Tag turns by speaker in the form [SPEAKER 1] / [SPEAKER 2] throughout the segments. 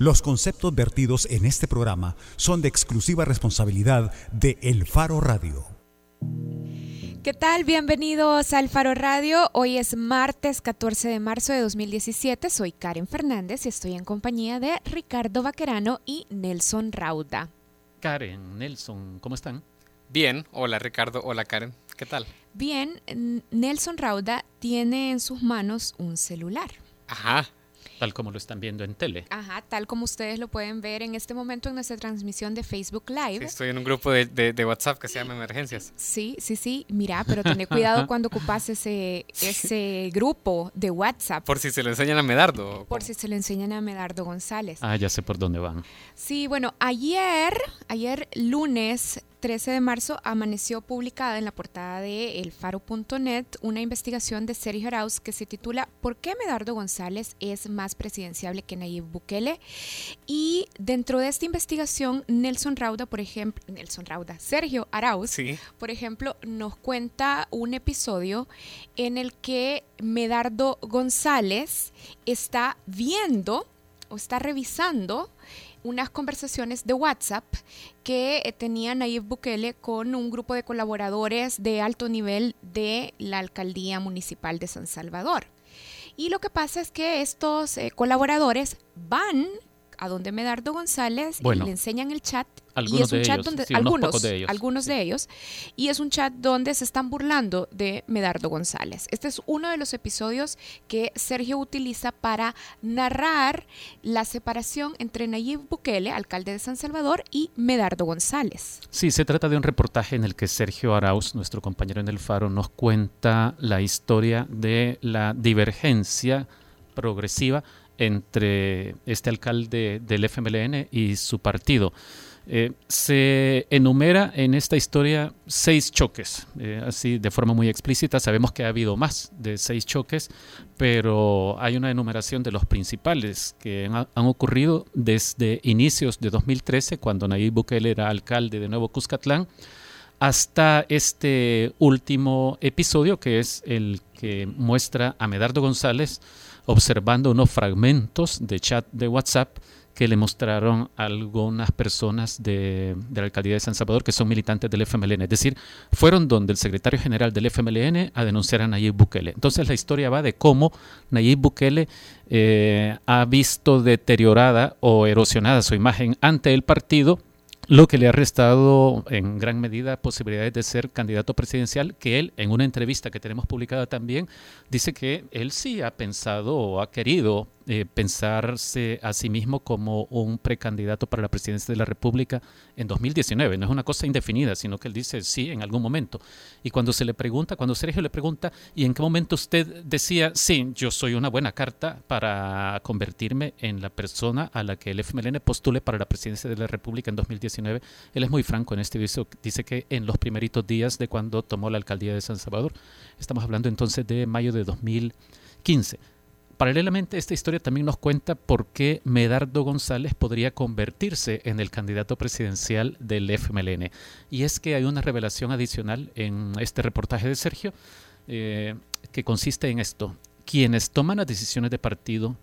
[SPEAKER 1] Los conceptos vertidos en este programa son de exclusiva responsabilidad de El Faro Radio.
[SPEAKER 2] ¿Qué tal? Bienvenidos al Faro Radio. Hoy es martes 14 de marzo de 2017. Soy Karen Fernández y estoy en compañía de Ricardo Vaquerano y Nelson Rauda.
[SPEAKER 3] Karen, Nelson, ¿cómo están?
[SPEAKER 4] Bien, hola Ricardo, hola Karen, ¿qué tal?
[SPEAKER 2] Bien, Nelson Rauda tiene en sus manos un celular.
[SPEAKER 4] Ajá,
[SPEAKER 3] Tal como lo están viendo en tele.
[SPEAKER 2] Ajá, tal como ustedes lo pueden ver en este momento en nuestra transmisión de Facebook Live.
[SPEAKER 4] estoy en un grupo de, de, WhatsApp que se llama Emergencias.
[SPEAKER 2] Sí, sí, sí. Mira, pero ten cuidado cuando ocupas ese, ese grupo de WhatsApp.
[SPEAKER 4] Por si se lo enseñan a Medardo.
[SPEAKER 2] Por si se lo enseñan a Medardo González.
[SPEAKER 3] Ah, ya sé por dónde van.
[SPEAKER 2] Sí, bueno, ayer, ayer lunes 13 de marzo amaneció publicada en la portada de elfaro.net una investigación de Sergio Arauz que se titula ¿Por qué Medardo González es más presidenciable que Nayib Bukele? Y dentro de esta investigación, Nelson Rauda, por ejemplo, Nelson Rauda, Sergio Arauz, por ejemplo, nos cuenta un episodio en el que Medardo González está viendo o está revisando unas conversaciones de WhatsApp que eh, tenía Nayib Bukele con un grupo de colaboradores de alto nivel de la alcaldía municipal de San Salvador. Y lo que pasa es que estos eh, colaboradores van a donde Medardo González y le enseñan el chat
[SPEAKER 3] algunos y es un chat donde algunos
[SPEAKER 2] de ellos, algunos de ellos y es un chat donde se están burlando de Medardo González. Este es uno de los episodios que Sergio utiliza para narrar la separación entre Nayib Bukele, alcalde de San Salvador, y Medardo González.
[SPEAKER 3] Sí, se trata de un reportaje en el que Sergio Arauz, nuestro compañero en el Faro, nos cuenta la historia de la divergencia progresiva entre este alcalde del FMLN y su partido. Eh, se enumera en esta historia seis choques, eh, así de forma muy explícita. Sabemos que ha habido más de seis choques, pero hay una enumeración de los principales que han, ocurrido desde inicios de 2013, cuando Nayib Bukele era alcalde de Nuevo Cuscatlán, hasta este último episodio, que es el que muestra a Medardo González observando unos fragmentos de chat de WhatsApp que le mostraron algunas personas de, la alcaldía de San Salvador que son militantes del FMLN. Es decir, fueron donde el secretario general del FMLN a denunciar a Nayib Bukele. Entonces la historia va de cómo Nayib Bukele eh, ha visto deteriorada o erosionada su imagen ante el partido lo que le ha restado en gran medida posibilidades de ser candidato presidencial, que él en una entrevista que tenemos publicada también dice que él sí ha pensado o ha querido eh, pensarse a sí mismo como un precandidato para la presidencia de la República en 2019. No es una cosa indefinida, sino que él dice sí en algún momento. Y cuando se le pregunta, cuando Sergio le pregunta, ¿y en qué momento usted decía, sí, yo soy una buena carta para convertirme en la persona a la que el FMLN postule para la presidencia de la República en 2019? Él es muy franco en este video. Dice que en los primeritos días de cuando tomó la alcaldía de San Salvador, estamos hablando entonces de mayo de 2015 Paralelamente, esta historia también nos cuenta por qué Medardo González podría convertirse en el candidato presidencial del FMLN. Y es que hay una revelación adicional en este reportaje de Sergio eh, que consiste en esto. Quienes toman las decisiones de partido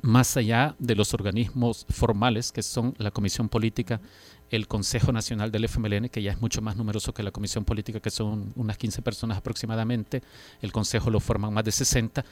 [SPEAKER 3] más allá de los organismos formales que son la Comisión Política el Consejo Nacional del FMLN, que ya es mucho más numeroso que la Comisión Política, que son unas 15 personas aproximadamente. El Consejo lo forman más de 60.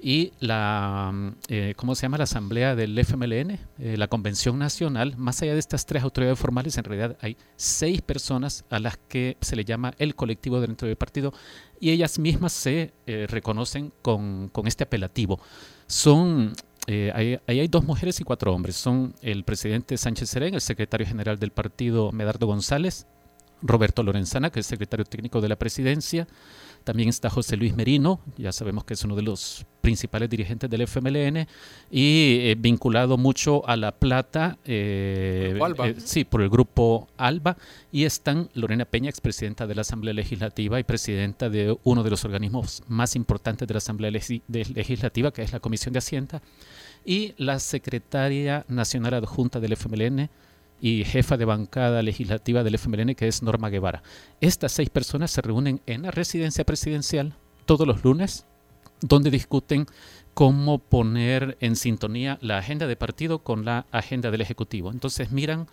[SPEAKER 3] Y la, eh, ¿cómo se llama? La Asamblea del FMLN, eh, la Convención Nacional, más allá de estas tres autoridades formales, en realidad hay seis personas a las que se le llama el colectivo dentro del partido y ellas mismas se eh, reconocen con, con este apelativo. Son eh, ahí, hay dos mujeres y cuatro hombres. Son el presidente Sánchez Serén, el secretario general del partido Medardo González, Roberto Lorenzana, que es secretario técnico de la presidencia. También está José Luis Merino, ya sabemos que es uno de los principales dirigentes del FMLN y eh, vinculado mucho a La Plata, eh, sí, por el grupo ALBA. Y están Lorena Peña, expresidenta de la Asamblea Legislativa y presidenta de uno de los organismos más importantes de la Asamblea Legislativa, que es la Comisión de Hacienda, y la secretaria nacional adjunta del FMLN, y jefa de bancada legislativa del FMLN, que es Norma Guevara. Estas seis personas se reúnen en la residencia presidencial todos los lunes donde discuten cómo poner en sintonía la agenda de partido con la agenda del Ejecutivo. Entonces miran,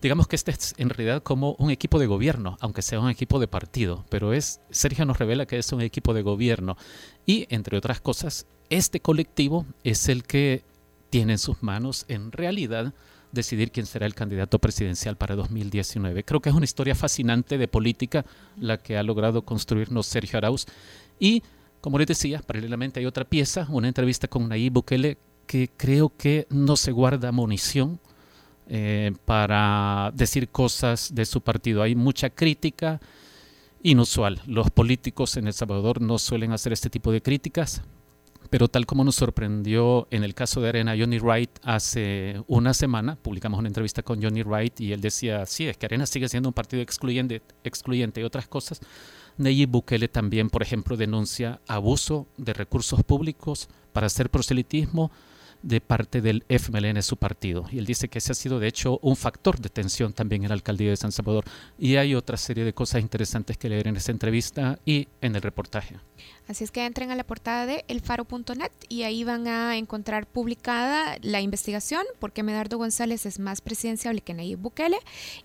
[SPEAKER 3] digamos que este es en realidad como un equipo de gobierno, aunque sea un equipo de partido, pero es, Sergio nos revela que es un equipo de gobierno y, entre otras cosas, este colectivo es el que tiene en sus manos, en realidad, decidir quién será el candidato presidencial para 2019. Creo que es una historia fascinante de política la que ha logrado construirnos Sergio Arauz y como les decía, paralelamente hay otra pieza, una entrevista con Nayib Bukele que creo que no se guarda munición eh, para decir cosas de su partido. Hay mucha crítica inusual. Los políticos en El Salvador no suelen hacer este tipo de críticas, pero tal como nos sorprendió en el caso de Arena Johnny Wright hace una semana, publicamos una entrevista con Johnny Wright y él decía, sí, es que Arena sigue siendo un partido excluyente, excluyente y otras cosas. Nayib Bukele también, por ejemplo, denuncia abuso de recursos públicos para hacer proselitismo de parte del FMLN, su partido. Y él dice que ese ha sido, de hecho, un factor de tensión también en la alcaldía de San Salvador. Y hay otra serie de cosas interesantes que leer en esa entrevista y en el reportaje.
[SPEAKER 2] Así es que entren a la portada de elfaro.net y ahí van a encontrar publicada la investigación, porque Medardo González es más presidenciable que Nayib Bukele,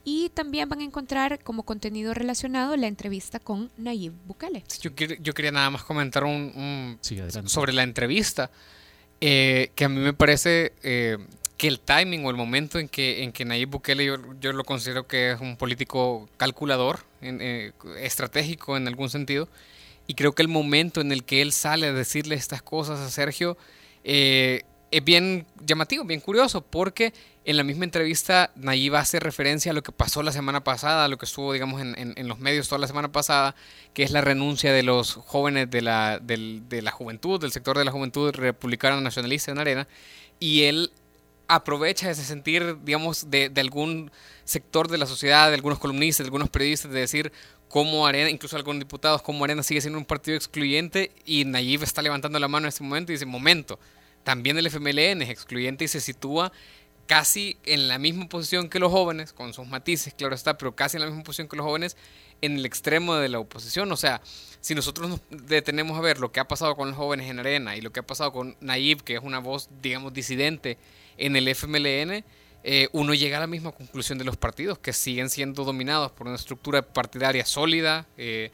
[SPEAKER 2] y también van a encontrar como contenido relacionado la entrevista con Nayib Bukele.
[SPEAKER 4] Yo, yo quería nada más comentar un, sobre la entrevista. Eh, que a mí me parece eh, que el timing o el momento en que, en que Nayib Bukele yo, yo lo considero que es un político calculador, eh, estratégico en algún sentido, y creo que el momento en el que él sale a decirle estas cosas a Sergio es bien llamativo, bien curioso, porque en la misma entrevista Nayib hace referencia a lo que pasó la semana pasada, a lo que estuvo, digamos, en, en, los medios toda la semana pasada, que es la renuncia de los jóvenes de la, de la juventud, del sector de la juventud republicana nacionalista en Arena, y él aprovecha ese sentir, digamos, de, de, algún sector de la sociedad, de algunos columnistas, de algunos periodistas, de decir cómo Arena, incluso algunos diputados, cómo Arena sigue siendo un partido excluyente, y Nayib está levantando la mano en este momento y dice, momento, también el FMLN es excluyente y se sitúa casi en la misma posición que los jóvenes, con sus matices, claro está, pero casi en la misma posición que los jóvenes en el extremo de la oposición. O sea, si nosotros nos detenemos a ver lo que ha pasado con los jóvenes en Arena y lo que ha pasado con Naib, que es una voz, digamos, disidente en el FMLN, eh, uno llega a la misma conclusión de los partidos, que siguen siendo dominados por una estructura partidaria sólida, eh,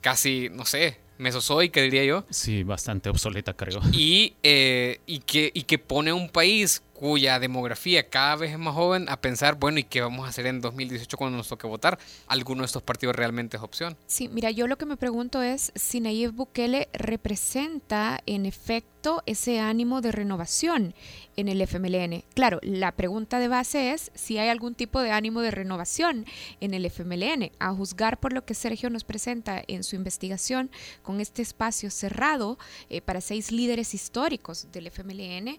[SPEAKER 4] casi, no sé, mesozoica, diría yo.
[SPEAKER 3] Sí, bastante obsoleta, creo.
[SPEAKER 4] Y, eh, y, que, y que pone a un país cuya demografía cada vez es más joven a pensar, bueno, ¿y qué vamos a hacer en 2018 cuando nos toque votar? ¿Alguno de estos partidos realmente es opción?
[SPEAKER 2] Sí, mira, yo lo que me pregunto es si Nayib Bukele representa en efecto ese ánimo de renovación en el FMLN. Claro, la pregunta de base es si hay algún tipo de ánimo de renovación en el FMLN. A juzgar por lo que Sergio nos presenta en su investigación con este espacio cerrado eh, para seis líderes históricos del FMLN,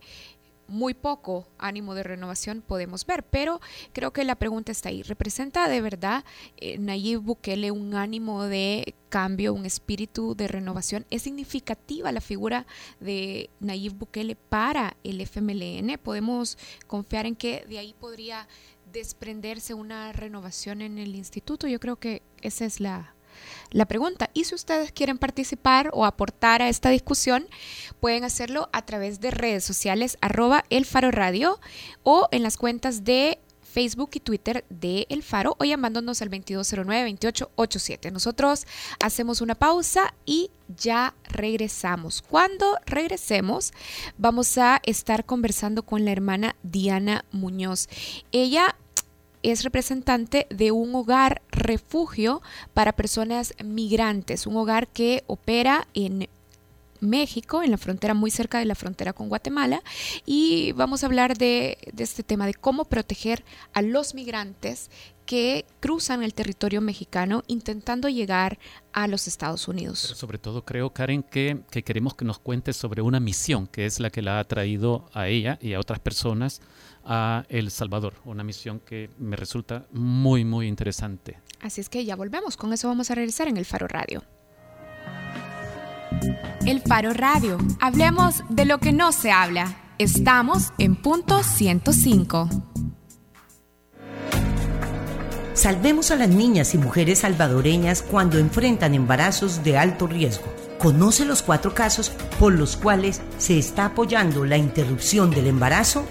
[SPEAKER 2] muy poco ánimo de renovación podemos ver, pero creo que la pregunta está ahí. ¿Representa de verdad eh, Nayib Bukele un ánimo de cambio, un espíritu de renovación? ¿Es significativa la figura de Nayib Bukele para el FMLN? ¿Podemos confiar en que de ahí podría desprenderse una renovación en el instituto? Yo creo que esa es la, la pregunta. Y si ustedes quieren participar o aportar a esta discusión, pueden hacerlo a través de redes sociales arroba el faro radio o en las cuentas de Facebook y Twitter de El Faro o llamándonos al 2209-2887. Nosotros hacemos una pausa y ya regresamos. Cuando regresemos, vamos a estar conversando con la hermana Diana Muñoz. Ella es representante de un hogar refugio para personas migrantes, un hogar que opera en México, en la frontera muy cerca de la frontera con Guatemala, y vamos a hablar de, de, este tema, de cómo proteger a los migrantes que cruzan el territorio mexicano intentando llegar a los Estados Unidos.
[SPEAKER 3] Pero sobre todo creo, Karen, que, que queremos que nos cuentes sobre una misión que es la que la ha traído a ella y a otras personas a El Salvador, una misión que me resulta muy, muy interesante.
[SPEAKER 2] Así es que ya volvemos, con eso vamos a regresar en el Faro Radio. El Faro Radio, hablemos de lo que no se habla. Estamos en punto 105.
[SPEAKER 5] Salvemos a las niñas y mujeres salvadoreñas cuando enfrentan embarazos de alto riesgo ¿Conoce los cuatro casos por los cuales se está apoyando la interrupción del embarazo?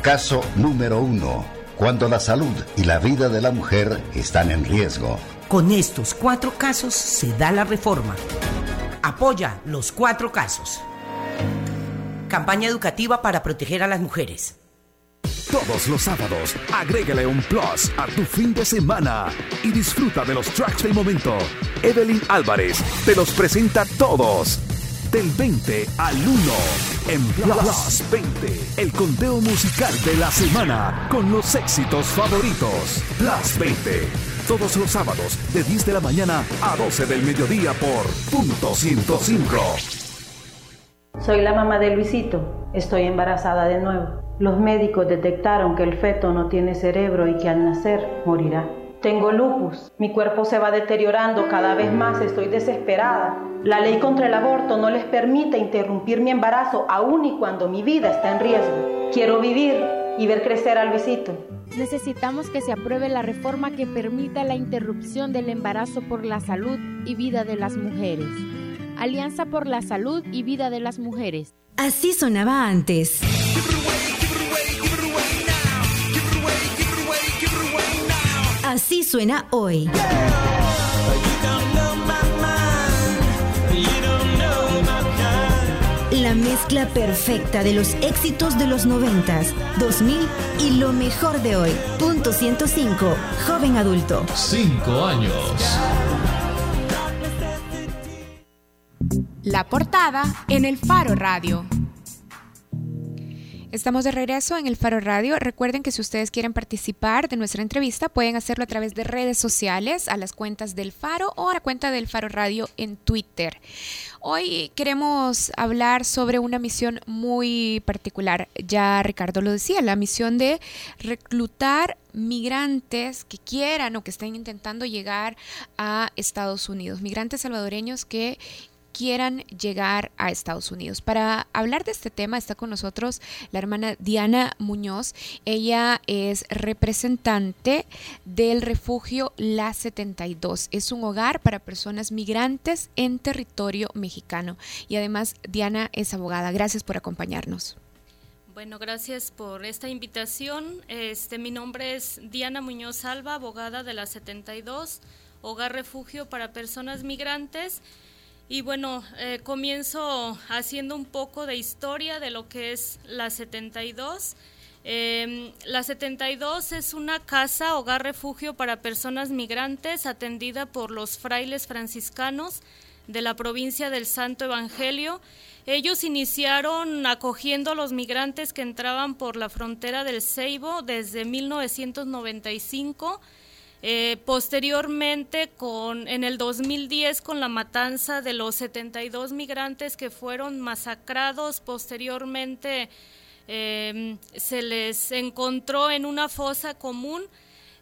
[SPEAKER 6] Caso número uno. Cuando la salud y la vida de la mujer están en riesgo.
[SPEAKER 5] Con estos cuatro casos se da la reforma. Apoya los cuatro casos. Campaña educativa para proteger a las mujeres.
[SPEAKER 7] Todos los sábados, agrégale un plus a tu fin de semana y disfruta de los tracks del momento. Evelyn Álvarez te los presenta todos. Del 20 al 1 en Plus 20, el conteo musical de la semana con los éxitos favoritos. Plus 20, todos los sábados de 10 de la mañana a 12 del mediodía por punto 105.
[SPEAKER 8] Soy la mamá de Luisito, estoy embarazada de nuevo. Los médicos detectaron que el feto no tiene cerebro y que al nacer morirá. Tengo lupus, mi cuerpo se va deteriorando cada vez más, estoy desesperada. La ley contra el aborto no les permite interrumpir mi embarazo aún y cuando mi vida está en riesgo. Quiero vivir y ver crecer a Luisito.
[SPEAKER 9] Necesitamos que se apruebe la reforma que permita la interrupción del embarazo por la salud y vida de las mujeres. Alianza por la Salud y Vida de las Mujeres.
[SPEAKER 10] Así sonaba antes. Así suena hoy. La mezcla perfecta de los éxitos de los 90, 2000 y lo mejor de hoy. Punto 105, joven adulto.
[SPEAKER 11] Cinco años.
[SPEAKER 2] La portada en el Faro Radio. Estamos de regreso en el Faro Radio. Recuerden que si ustedes quieren participar de nuestra entrevista, pueden hacerlo a través de redes sociales, a las cuentas del Faro o a la cuenta del Faro Radio en Twitter. Hoy queremos hablar sobre una misión muy particular. Ya Ricardo lo decía, la misión de reclutar migrantes que quieran o que estén intentando llegar a Estados Unidos, migrantes salvadoreños que quieran llegar a Estados Unidos. Para hablar de este tema está con nosotros la hermana Diana Muñoz. Ella es representante del refugio La 72. Es un hogar para personas migrantes en territorio mexicano. Y además Diana es abogada. Gracias por acompañarnos.
[SPEAKER 12] Bueno, gracias por esta invitación. Este, mi nombre es Diana Muñoz Alba, abogada de la 72, Hogar Refugio para Personas Migrantes. Y bueno, eh, comienzo haciendo un poco de historia de lo que es la 72. Em, la 72 es una casa, hogar refugio para personas migrantes atendida por los frailes franciscanos de la provincia del Santo Evangelio. Ellos iniciaron acogiendo a los migrantes que entraban por la frontera del Ceibo desde 1995 eh, posteriormente, con, en el 2010, con la matanza de los 72 migrantes que fueron masacrados, posteriormente em, se les encontró en una fosa común.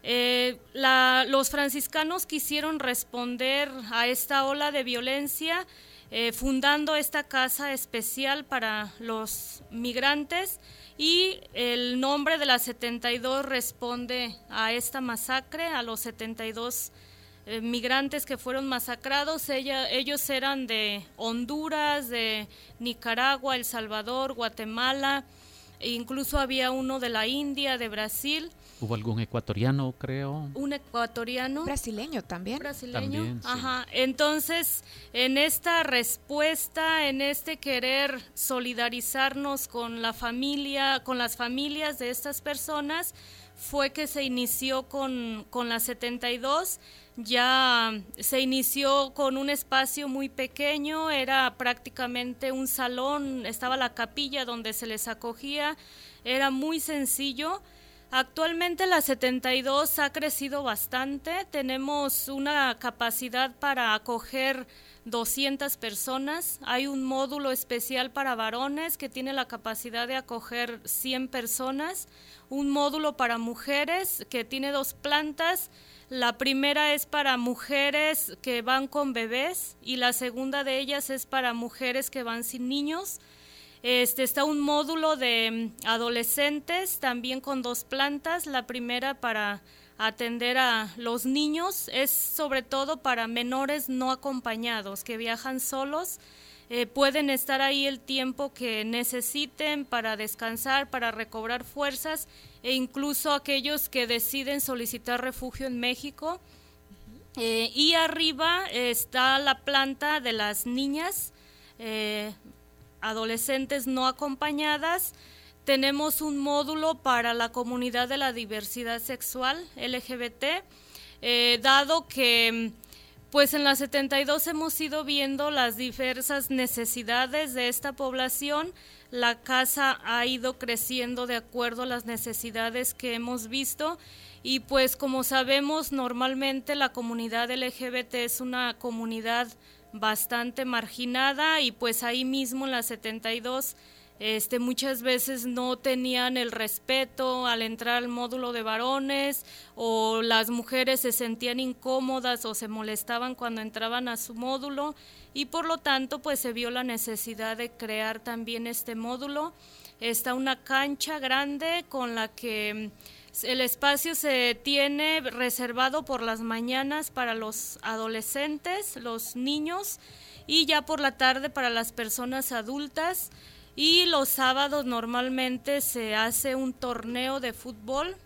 [SPEAKER 12] Eh, los franciscanos quisieron responder a esta ola de violencia eh, fundando esta casa especial para los migrantes y el nombre de la 72 responde a esta masacre, a los 72 eh, migrantes que fueron masacrados. ellos eran de Honduras, de Nicaragua, El Salvador, Guatemala, e incluso había uno de la India, de Brasil.
[SPEAKER 3] ¿Hubo algún ecuatoriano, creo?
[SPEAKER 12] Un ecuatoriano.
[SPEAKER 2] Brasileño también.
[SPEAKER 12] Brasileño. Ajá. Entonces, en esta respuesta, en este querer solidarizarnos con la familia, con las familias de estas personas, fue que se inició con, con la 72 ya se inició con un espacio muy pequeño, era prácticamente un salón, estaba la capilla donde se les acogía, era muy sencillo Actualmente la 72 ha crecido bastante, tenemos una capacidad para acoger 200 personas, hay un módulo especial para varones que tiene la capacidad de acoger 100 personas, un módulo para mujeres que tiene dos plantas, la primera es para mujeres que van con bebés y la segunda de ellas es para mujeres que van sin niños. Este, está un módulo de mm, adolescentes, también con dos plantas. La primera para atender a los niños es sobre todo para menores no acompañados que viajan solos. Eh, pueden estar ahí el tiempo que necesiten para descansar, para recobrar fuerzas e incluso aquellos que deciden solicitar refugio en México. Eh, y arriba está la planta de las niñas, eh, adolescentes no acompañadas. Tenemos un módulo para la comunidad de la diversidad sexual LGBT, eh, dado que pues en la 72 hemos ido viendo las diversas necesidades de esta población. La casa ha ido creciendo de acuerdo a las necesidades que hemos visto y pues como sabemos normalmente la comunidad LGBT es una comunidad bastante marginada y pues ahí mismo en la 72 este, muchas veces no tenían el respeto al entrar al módulo de varones o las mujeres se sentían incómodas o se molestaban cuando entraban a su módulo y por lo tanto pues se vio la necesidad de crear también este módulo. Está una cancha grande con la que el espacio se tiene reservado por las mañanas para los adolescentes, los niños y ya por la tarde para las personas adultas. Y los sábados normalmente se hace un torneo de fútbol.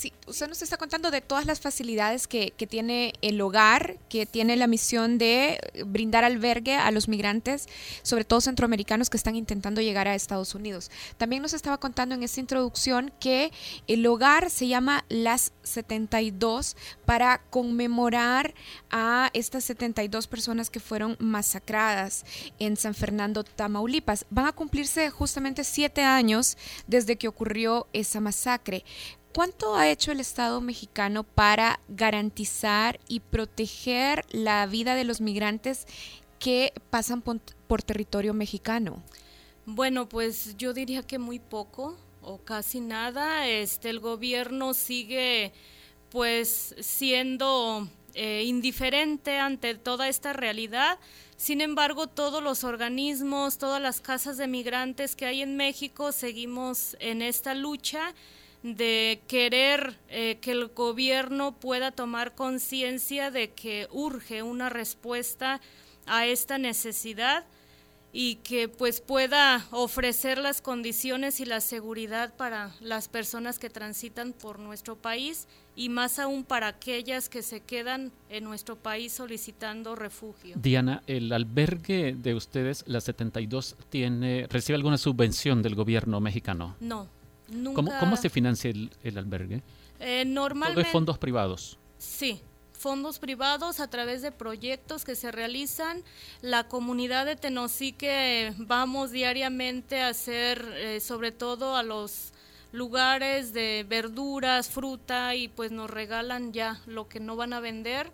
[SPEAKER 2] Sí, usted nos está contando de todas las facilidades que, que, tiene el hogar, que tiene la misión de brindar albergue a los migrantes, sobre todo centroamericanos que están intentando llegar a Estados Unidos. También nos estaba contando en esta introducción que el hogar se llama Las 72 para conmemorar a estas 72 personas que fueron masacradas en San Fernando, Tamaulipas. Van a cumplirse justamente siete años desde que ocurrió esa masacre. ¿Cuánto ha hecho el Estado mexicano para garantizar y proteger la vida de los migrantes que pasan por, territorio mexicano?
[SPEAKER 12] Bueno, pues yo diría que muy poco o casi nada. Este, el gobierno sigue pues siendo eh, indiferente ante toda esta realidad. Sin embargo, todos los organismos, todas las casas de migrantes que hay en México, seguimos en esta lucha de querer eh, que el gobierno pueda tomar conciencia de que urge una respuesta a esta necesidad y que pues pueda ofrecer las condiciones y la seguridad para las personas que transitan por nuestro país y más aún para aquellas que se quedan en nuestro país solicitando refugio.
[SPEAKER 3] Diana, el albergue de ustedes, la 72, tiene recibe alguna subvención del gobierno mexicano?
[SPEAKER 12] No.
[SPEAKER 3] ¿Cómo, se financia el, albergue?
[SPEAKER 12] Eh, normalmente.
[SPEAKER 3] Fondos privados.
[SPEAKER 12] Sí, fondos privados a través de proyectos que se realizan. La comunidad de Tenosique vamos diariamente a hacer, eh, sobre todo a los lugares de verduras, fruta y pues nos regalan ya lo que no van a vender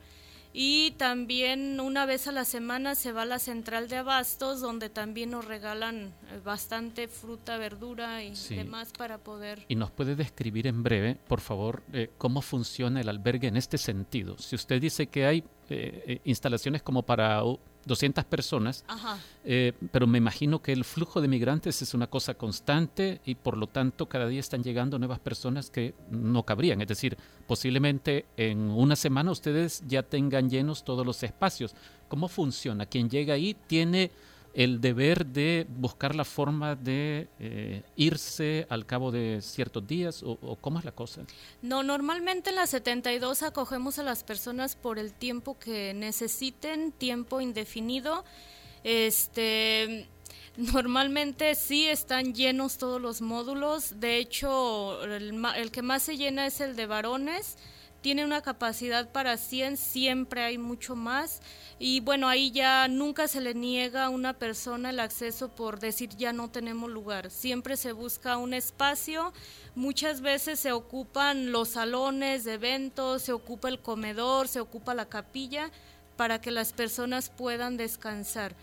[SPEAKER 12] y también una vez a la semana se va a la central de abastos donde también nos regalan eh, bastante fruta, verdura y demás para poder...
[SPEAKER 3] ¿Y nos puede describir en breve, por favor, eh, cómo funciona el albergue en este sentido? Si usted dice que hay eh, instalaciones como para 200 personas, eh, pero me imagino que el flujo de migrantes es una cosa constante y por lo tanto cada día están llegando nuevas personas que no cabrían. Es decir, posiblemente en una semana ustedes ya tengan llenos todos los espacios. ¿Cómo funciona? Quien llega ahí tiene el deber de buscar la forma de eh, irse al cabo de ciertos días o, cómo es la cosa?
[SPEAKER 12] No, normalmente en la 72 acogemos a las personas por el tiempo que necesiten, tiempo indefinido. Este Normalmente sí están llenos todos los módulos, de hecho el, el que más se llena es el de varones, tiene una capacidad para 100, siempre hay mucho más. Y bueno, ahí ya nunca se le niega a una persona el acceso por decir ya no tenemos lugar. Siempre se busca un espacio. Muchas veces se ocupan los salones de eventos, se ocupa el comedor, se ocupa la capilla para que las personas puedan descansar.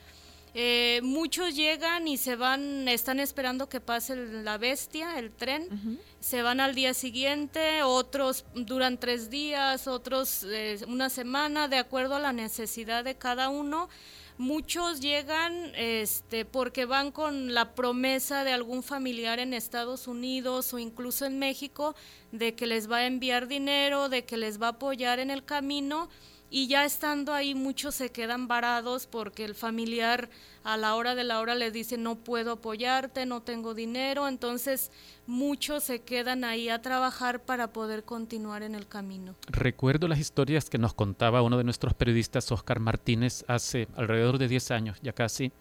[SPEAKER 12] Eh, muchos llegan y se van, están esperando que pase la bestia, el tren, se van al día siguiente, otros duran tres días, otros eh, una semana, de acuerdo a la necesidad de cada uno. Muchos llegan este, porque van con la promesa de algún familiar en Estados Unidos o incluso en México de que les va a enviar dinero, de que les va a apoyar en el camino y ya estando ahí muchos se quedan varados porque el familiar a la hora de la hora les dice no puedo apoyarte, no tengo dinero, entonces muchos se quedan ahí a trabajar para poder continuar en el camino.
[SPEAKER 3] Recuerdo las historias que nos contaba uno de nuestros periodistas, Oscar Martínez, hace alrededor de 10 años, ya casi,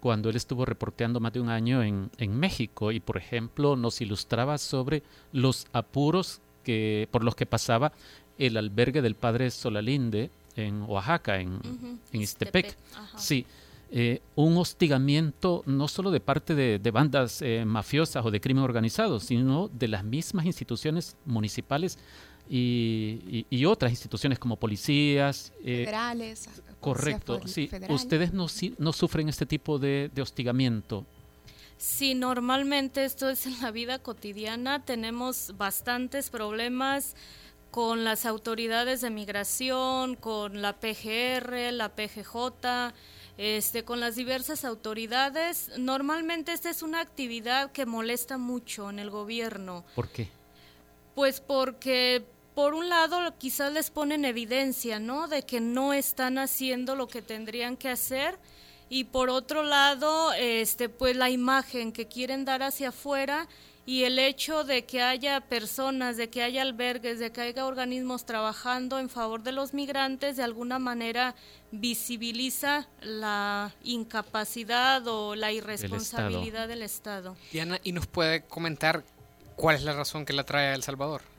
[SPEAKER 3] cuando él estuvo reporteando más de un año en, en México y, por ejemplo, nos ilustraba sobre los apuros que, por los que pasaba el albergue del padre Solalinde en Oaxaca, en, en Istepec. Sí, eh, un hostigamiento no solo de parte de, bandas eh, mafiosas o de crimen organizado, sino de las mismas instituciones municipales y, otras instituciones como policías.
[SPEAKER 2] Eh, Federales.
[SPEAKER 3] Correcto, sí. ¿Ustedes no, no sufren este tipo de, de hostigamiento?
[SPEAKER 12] Sí, normalmente esto es en la vida cotidiana. Tenemos bastantes problemas con las autoridades de migración, con la PGR, la PGJ, este, con las diversas autoridades. Normalmente esta es una actividad que molesta mucho en el gobierno.
[SPEAKER 3] ¿Por qué?
[SPEAKER 12] Pues porque por un lado quizás les ponen evidencia, ¿no? De que no están haciendo lo que tendrían que hacer y por otro lado, este, pues la imagen que quieren dar hacia afuera y el hecho de que haya personas, de que haya albergues, de que haya organismos trabajando en favor de los migrantes, de alguna manera visibiliza la incapacidad o la irresponsabilidad del Estado.
[SPEAKER 4] Diana, ¿y nos puede comentar cuál es la razón que la trae a El Salvador?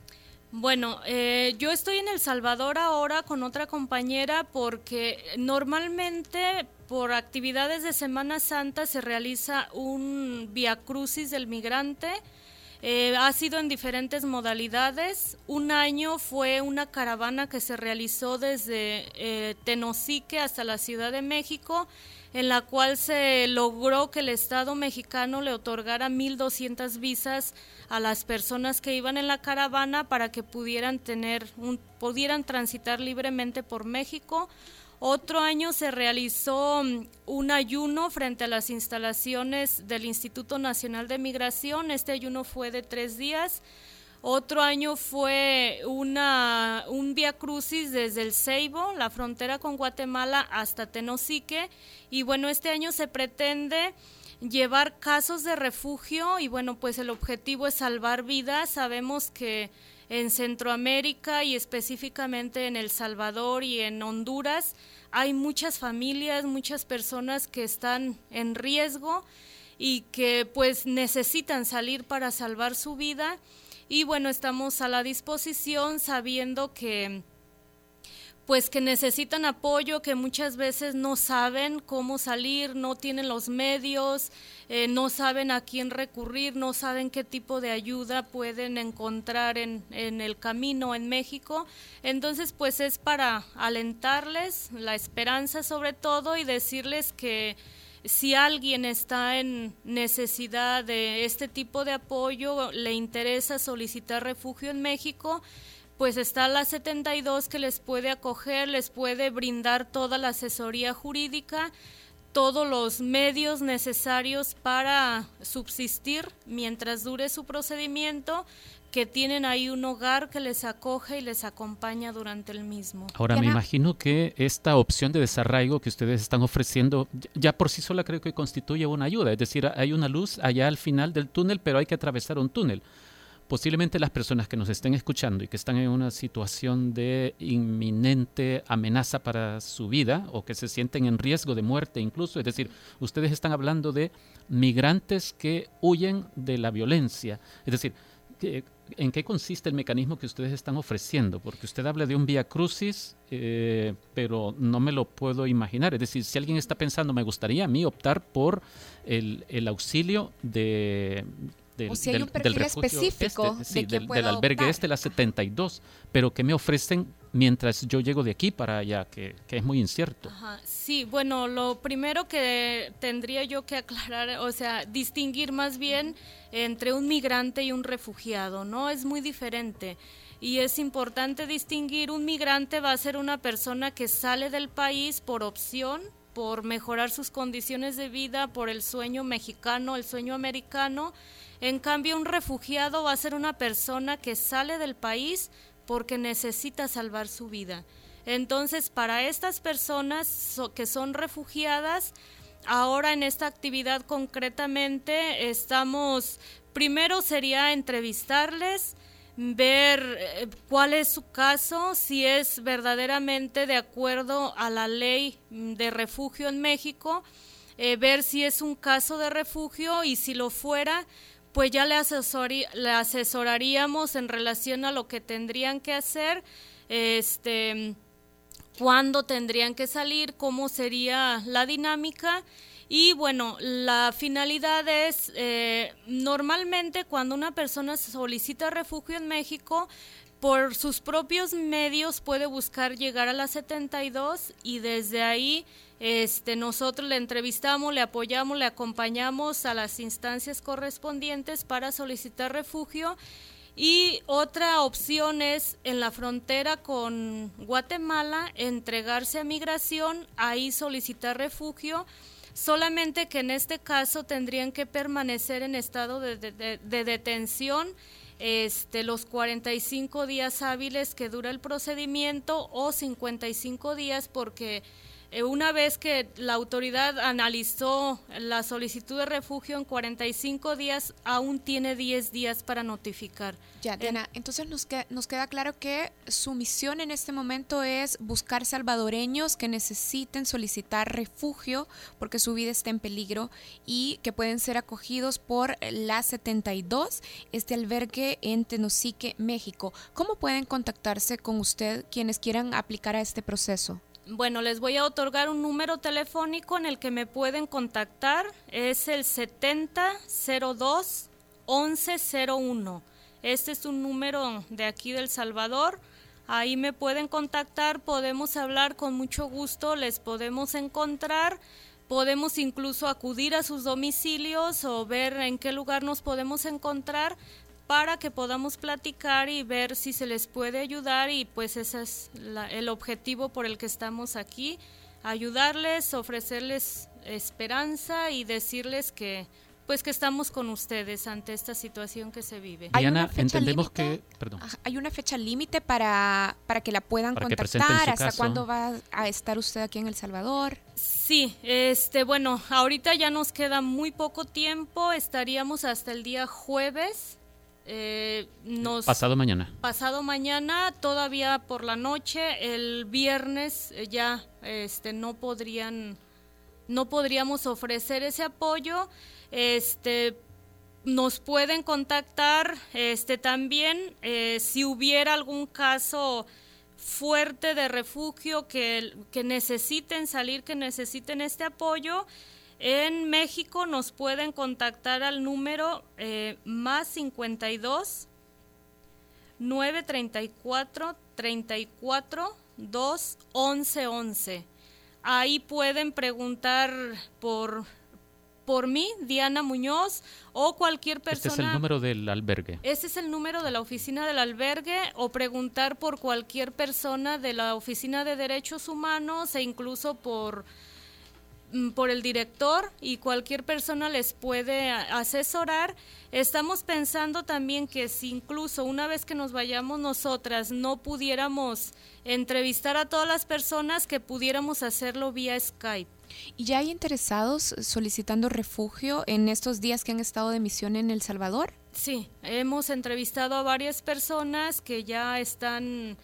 [SPEAKER 12] Bueno, eh, yo estoy en El Salvador ahora con otra compañera porque normalmente por actividades de Semana Santa se realiza un Via Crucis del migrante. Eh, ha sido en diferentes modalidades. Un año fue una caravana que se realizó desde eh, Tenosique hasta la Ciudad de México, en la cual se logró que el Estado mexicano le otorgara 1.200 visas a las personas que iban en la caravana para que pudieran tener pudieran transitar libremente por México. Otro año se realizó mm, un ayuno frente a las instalaciones del Instituto Nacional de Migración. Este ayuno fue de tres días. Otro año fue una, un via crucis desde el Ceibo, la frontera con Guatemala, hasta Tenosique. Y bueno, este año se pretende llevar casos de refugio y bueno, pues el objetivo es salvar vidas. Sabemos que en Centroamérica y específicamente en El Salvador y en Honduras hay muchas familias, muchas personas que están en riesgo y que pues necesitan salir para salvar su vida y bueno, estamos a la disposición sabiendo que pues que necesitan apoyo, que muchas veces no saben cómo salir, no tienen los medios, eh, no saben a quién recurrir, no saben qué tipo de ayuda pueden encontrar en, en el camino en México. Entonces, pues es para alentarles la esperanza sobre todo y decirles que si alguien está en necesidad de este tipo de apoyo, le interesa solicitar refugio en México, pues está la 72 que les puede acoger, les puede brindar toda la asesoría jurídica, todos los medios necesarios para subsistir mientras dure su procedimiento, que tienen ahí un hogar que les acoge y les acompaña durante el mismo.
[SPEAKER 3] Ahora, me imagino que esta opción de desarraigo que ustedes están ofreciendo ya por sí sola creo que constituye una ayuda, es decir, hay una luz allá al final del túnel, pero hay que atravesar un túnel posiblemente las personas que nos estén escuchando y que están en una situación de inminente amenaza para su vida o que se sienten en riesgo de muerte incluso, es decir, ustedes están hablando de migrantes que huyen de la violencia, es decir, ¿en qué consiste el mecanismo que ustedes están ofreciendo? Porque usted habla de un vía crucis, eh, pero no me lo puedo imaginar. Es decir, si alguien está pensando, me gustaría a mí optar por el, el auxilio de
[SPEAKER 2] del, o si hay un perfil específico
[SPEAKER 3] este, sí, del, albergue este, la 72, pero que me ofrecen mientras yo llego de aquí para allá, que, que es muy incierto.
[SPEAKER 12] Sí, bueno, lo primero que tendría yo que aclarar, o sea, distinguir más bien entre un migrante y un refugiado, ¿no? Es muy diferente. Y es importante distinguir, un migrante va a ser una persona que sale del país por opción, por mejorar sus condiciones de vida, por el sueño mexicano, el sueño americano. En cambio, un refugiado va a ser una persona que sale del país porque necesita salvar su vida. Entonces, para estas personas que son refugiadas, ahora en esta actividad concretamente estamos, primero sería entrevistarles, ver eh, cuál es su caso, si es verdaderamente de acuerdo a la ley de refugio en México, eh, ver si es un caso de refugio y si lo fuera, pues ya le, asesoraríamos en relación a lo que tendrían que hacer, este, cuándo tendrían que salir, cómo sería la dinámica. Y bueno, la finalidad es, eh, normalmente cuando una persona solicita refugio en México, por sus propios medios puede buscar llegar a la 72 y desde ahí este, nosotros le entrevistamos, le apoyamos, le acompañamos a las instancias correspondientes para solicitar refugio. Y otra opción es en la frontera con Guatemala entregarse a migración, ahí solicitar refugio, solamente que en este caso tendrían que permanecer en estado de, de detención este, los 45 días hábiles que dura el procedimiento o 55 días porque una vez que la autoridad analizó la solicitud de refugio en 45 días, aún tiene 10 días para notificar.
[SPEAKER 2] Ya, Diana, entonces nos queda, nos queda claro que su misión en este momento es buscar salvadoreños que necesiten solicitar refugio porque su vida está en peligro y que pueden ser acogidos por la 72, este albergue en Tenosique, México. ¿Cómo pueden contactarse con usted quienes quieran aplicar a este proceso?
[SPEAKER 12] Bueno, les voy a otorgar un número telefónico en el que me pueden contactar. Es el 7002 1101. Este es un número de aquí del Salvador. Ahí me pueden contactar, podemos hablar con mucho gusto, les podemos encontrar, podemos incluso acudir a sus domicilios o ver en qué lugar nos podemos encontrar para que podamos platicar y ver si se les puede ayudar y pues ese es el objetivo por el que estamos aquí, ayudarles, ofrecerles esperanza y decirles que pues que estamos con ustedes ante esta situación que se vive.
[SPEAKER 3] Diana, entendemos que, perdón.
[SPEAKER 2] Hay una fecha límite para, para que la puedan contactar, hasta cuándo va a estar usted aquí en El Salvador.
[SPEAKER 12] Sí, este, bueno, ahorita ya nos queda muy poco tiempo, estaríamos hasta el día jueves
[SPEAKER 3] eh, nos, pasado mañana.
[SPEAKER 12] Pasado mañana, todavía por la noche, el viernes eh, ya este, no podrían, no podríamos ofrecer ese apoyo. Este, nos pueden contactar este, también eh, si hubiera algún caso fuerte de refugio que, que necesiten salir, que necesiten este apoyo. En México nos pueden contactar al número eh, más 52 934 34 2 11 11. Ahí pueden preguntar por por mí, Diana Muñoz, o cualquier persona.
[SPEAKER 3] Este es el número del albergue.
[SPEAKER 12] Ese es el número de la oficina del albergue, o preguntar por cualquier persona de la oficina de derechos humanos e incluso por por el director y cualquier persona les puede asesorar. Estamos pensando también que si incluso una vez que nos vayamos nosotras no pudiéramos entrevistar a todas las personas, que pudiéramos hacerlo vía Skype.
[SPEAKER 2] ¿Y ya hay interesados solicitando refugio en estos días que han estado de misión en El Salvador?
[SPEAKER 12] Sí, hemos entrevistado a varias personas que ya están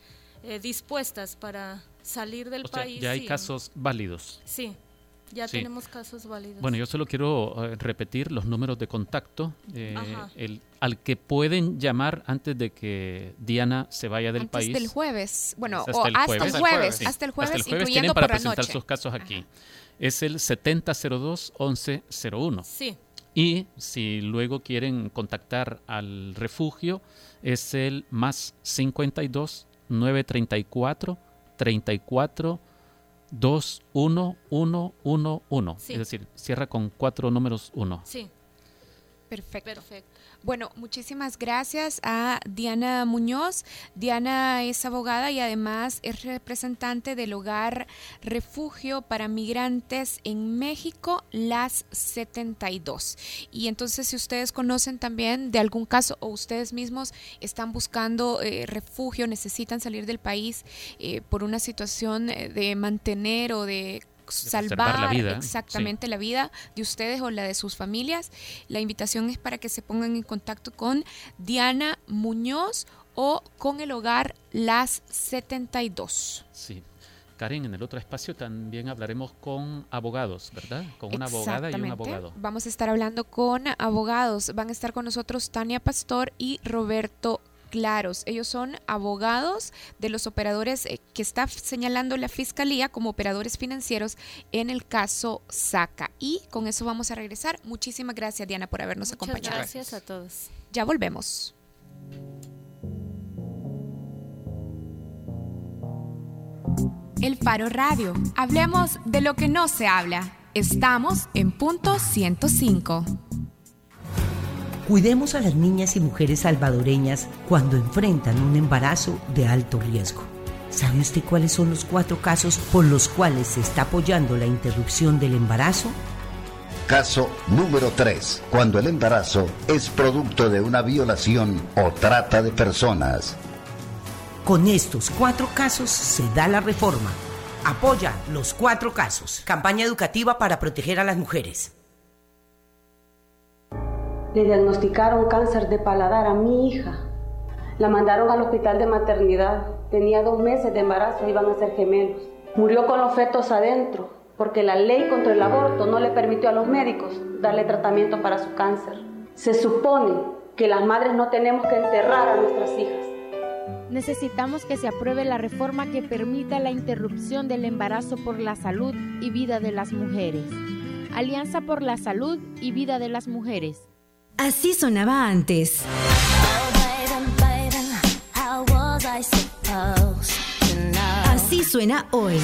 [SPEAKER 12] eh, dispuestas para salir del país.
[SPEAKER 3] ya hay casos válidos.
[SPEAKER 12] Sí. Ya tenemos casos válidos.
[SPEAKER 3] Bueno, yo solo quiero eh, repetir los números de contacto eh, el, al que pueden llamar antes de que Diana se vaya del país.
[SPEAKER 2] Hasta el jueves. Bueno, hasta, el, jueves, hasta el jueves. Hasta el jueves, tienen
[SPEAKER 3] para presentar sus casos aquí. Es el 7002-1101.
[SPEAKER 12] Sí.
[SPEAKER 3] Y si luego quieren contactar al refugio, es el más 52 934 34 2, 1, 1, 1, 1. Es decir, cierra con cuatro números 1.
[SPEAKER 12] Sí.
[SPEAKER 2] Perfecto. Perfecto. Bueno, muchísimas gracias a Diana Muñoz. Diana es abogada y además es representante del hogar Refugio para Migrantes en México, Las 72. Y entonces si ustedes conocen también de algún caso o ustedes mismos están buscando eh, refugio, necesitan salir del país eh, por una situación eh, de mantener o de salvar la vida, exactamente la vida de ustedes o la de sus familias. La invitación es para que se pongan en contacto con Diana Muñoz o con el hogar Las 72.
[SPEAKER 3] Sí. Karen, en el otro espacio también hablaremos con abogados, ¿verdad? Con una abogada y un abogado.
[SPEAKER 2] Vamos a estar hablando con abogados. Van a estar con nosotros Tania Pastor y Roberto claros. Ellos son abogados de los operadores eh, que está señalando la fiscalía como operadores financieros en el caso SACA. Y con eso vamos a regresar. Muchísimas gracias, Diana, por habernos acompañado.
[SPEAKER 12] Gracias a todos.
[SPEAKER 2] Ya volvemos. El Faro Radio. Hablemos de lo que no se habla. Estamos en punto 105.
[SPEAKER 5] Cuidemos a las niñas y mujeres salvadoreñas cuando enfrentan un embarazo de alto riesgo. ¿Sabe usted cuáles son los cuatro casos por los cuales se está apoyando la interrupción del embarazo?
[SPEAKER 6] Caso número 3. Cuando el embarazo es producto de una violación o trata de personas.
[SPEAKER 5] Con estos cuatro casos se da la reforma. Apoya los cuatro casos. Campaña educativa para proteger a las mujeres.
[SPEAKER 8] Le diagnosticaron cáncer de paladar a mi hija. La mandaron al hospital de maternidad. Tenía dos meses de embarazo, iban a ser gemelos. Murió con los fetos adentro, porque la ley contra el aborto no le permitió a los médicos darle tratamiento para su cáncer. Se supone que las madres no tenemos que enterrar a nuestras hijas.
[SPEAKER 9] Necesitamos que se apruebe la reforma que permita la interrupción del embarazo por la salud y vida de las mujeres. Alianza por la Salud y Vida de las Mujeres.
[SPEAKER 10] Así sonaba antes. Así suena hoy.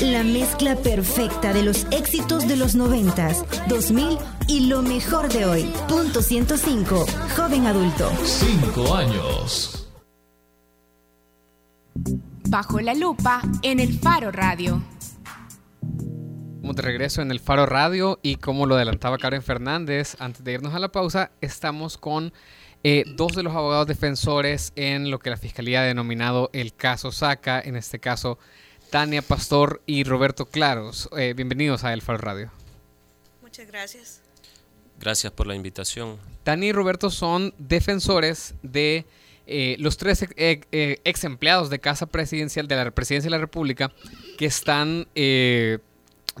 [SPEAKER 10] La mezcla perfecta de los éxitos de los noventas, 2000 y lo mejor de hoy. Punto 105, joven adulto.
[SPEAKER 11] Cinco años.
[SPEAKER 2] Bajo la lupa en el Faro Radio
[SPEAKER 4] de regreso en el Faro Radio y como lo adelantaba Karen Fernández, antes de irnos a la pausa, estamos con eh, dos de los abogados defensores en lo que la Fiscalía ha denominado el caso Saca, en este caso Tania Pastor y Roberto Claros. Eh, bienvenidos a El Faro Radio.
[SPEAKER 13] Muchas gracias.
[SPEAKER 14] Gracias por la invitación.
[SPEAKER 4] Tania y Roberto son defensores de eh, los tres ex empleados de Casa Presidencial de la Presidencia de la República que están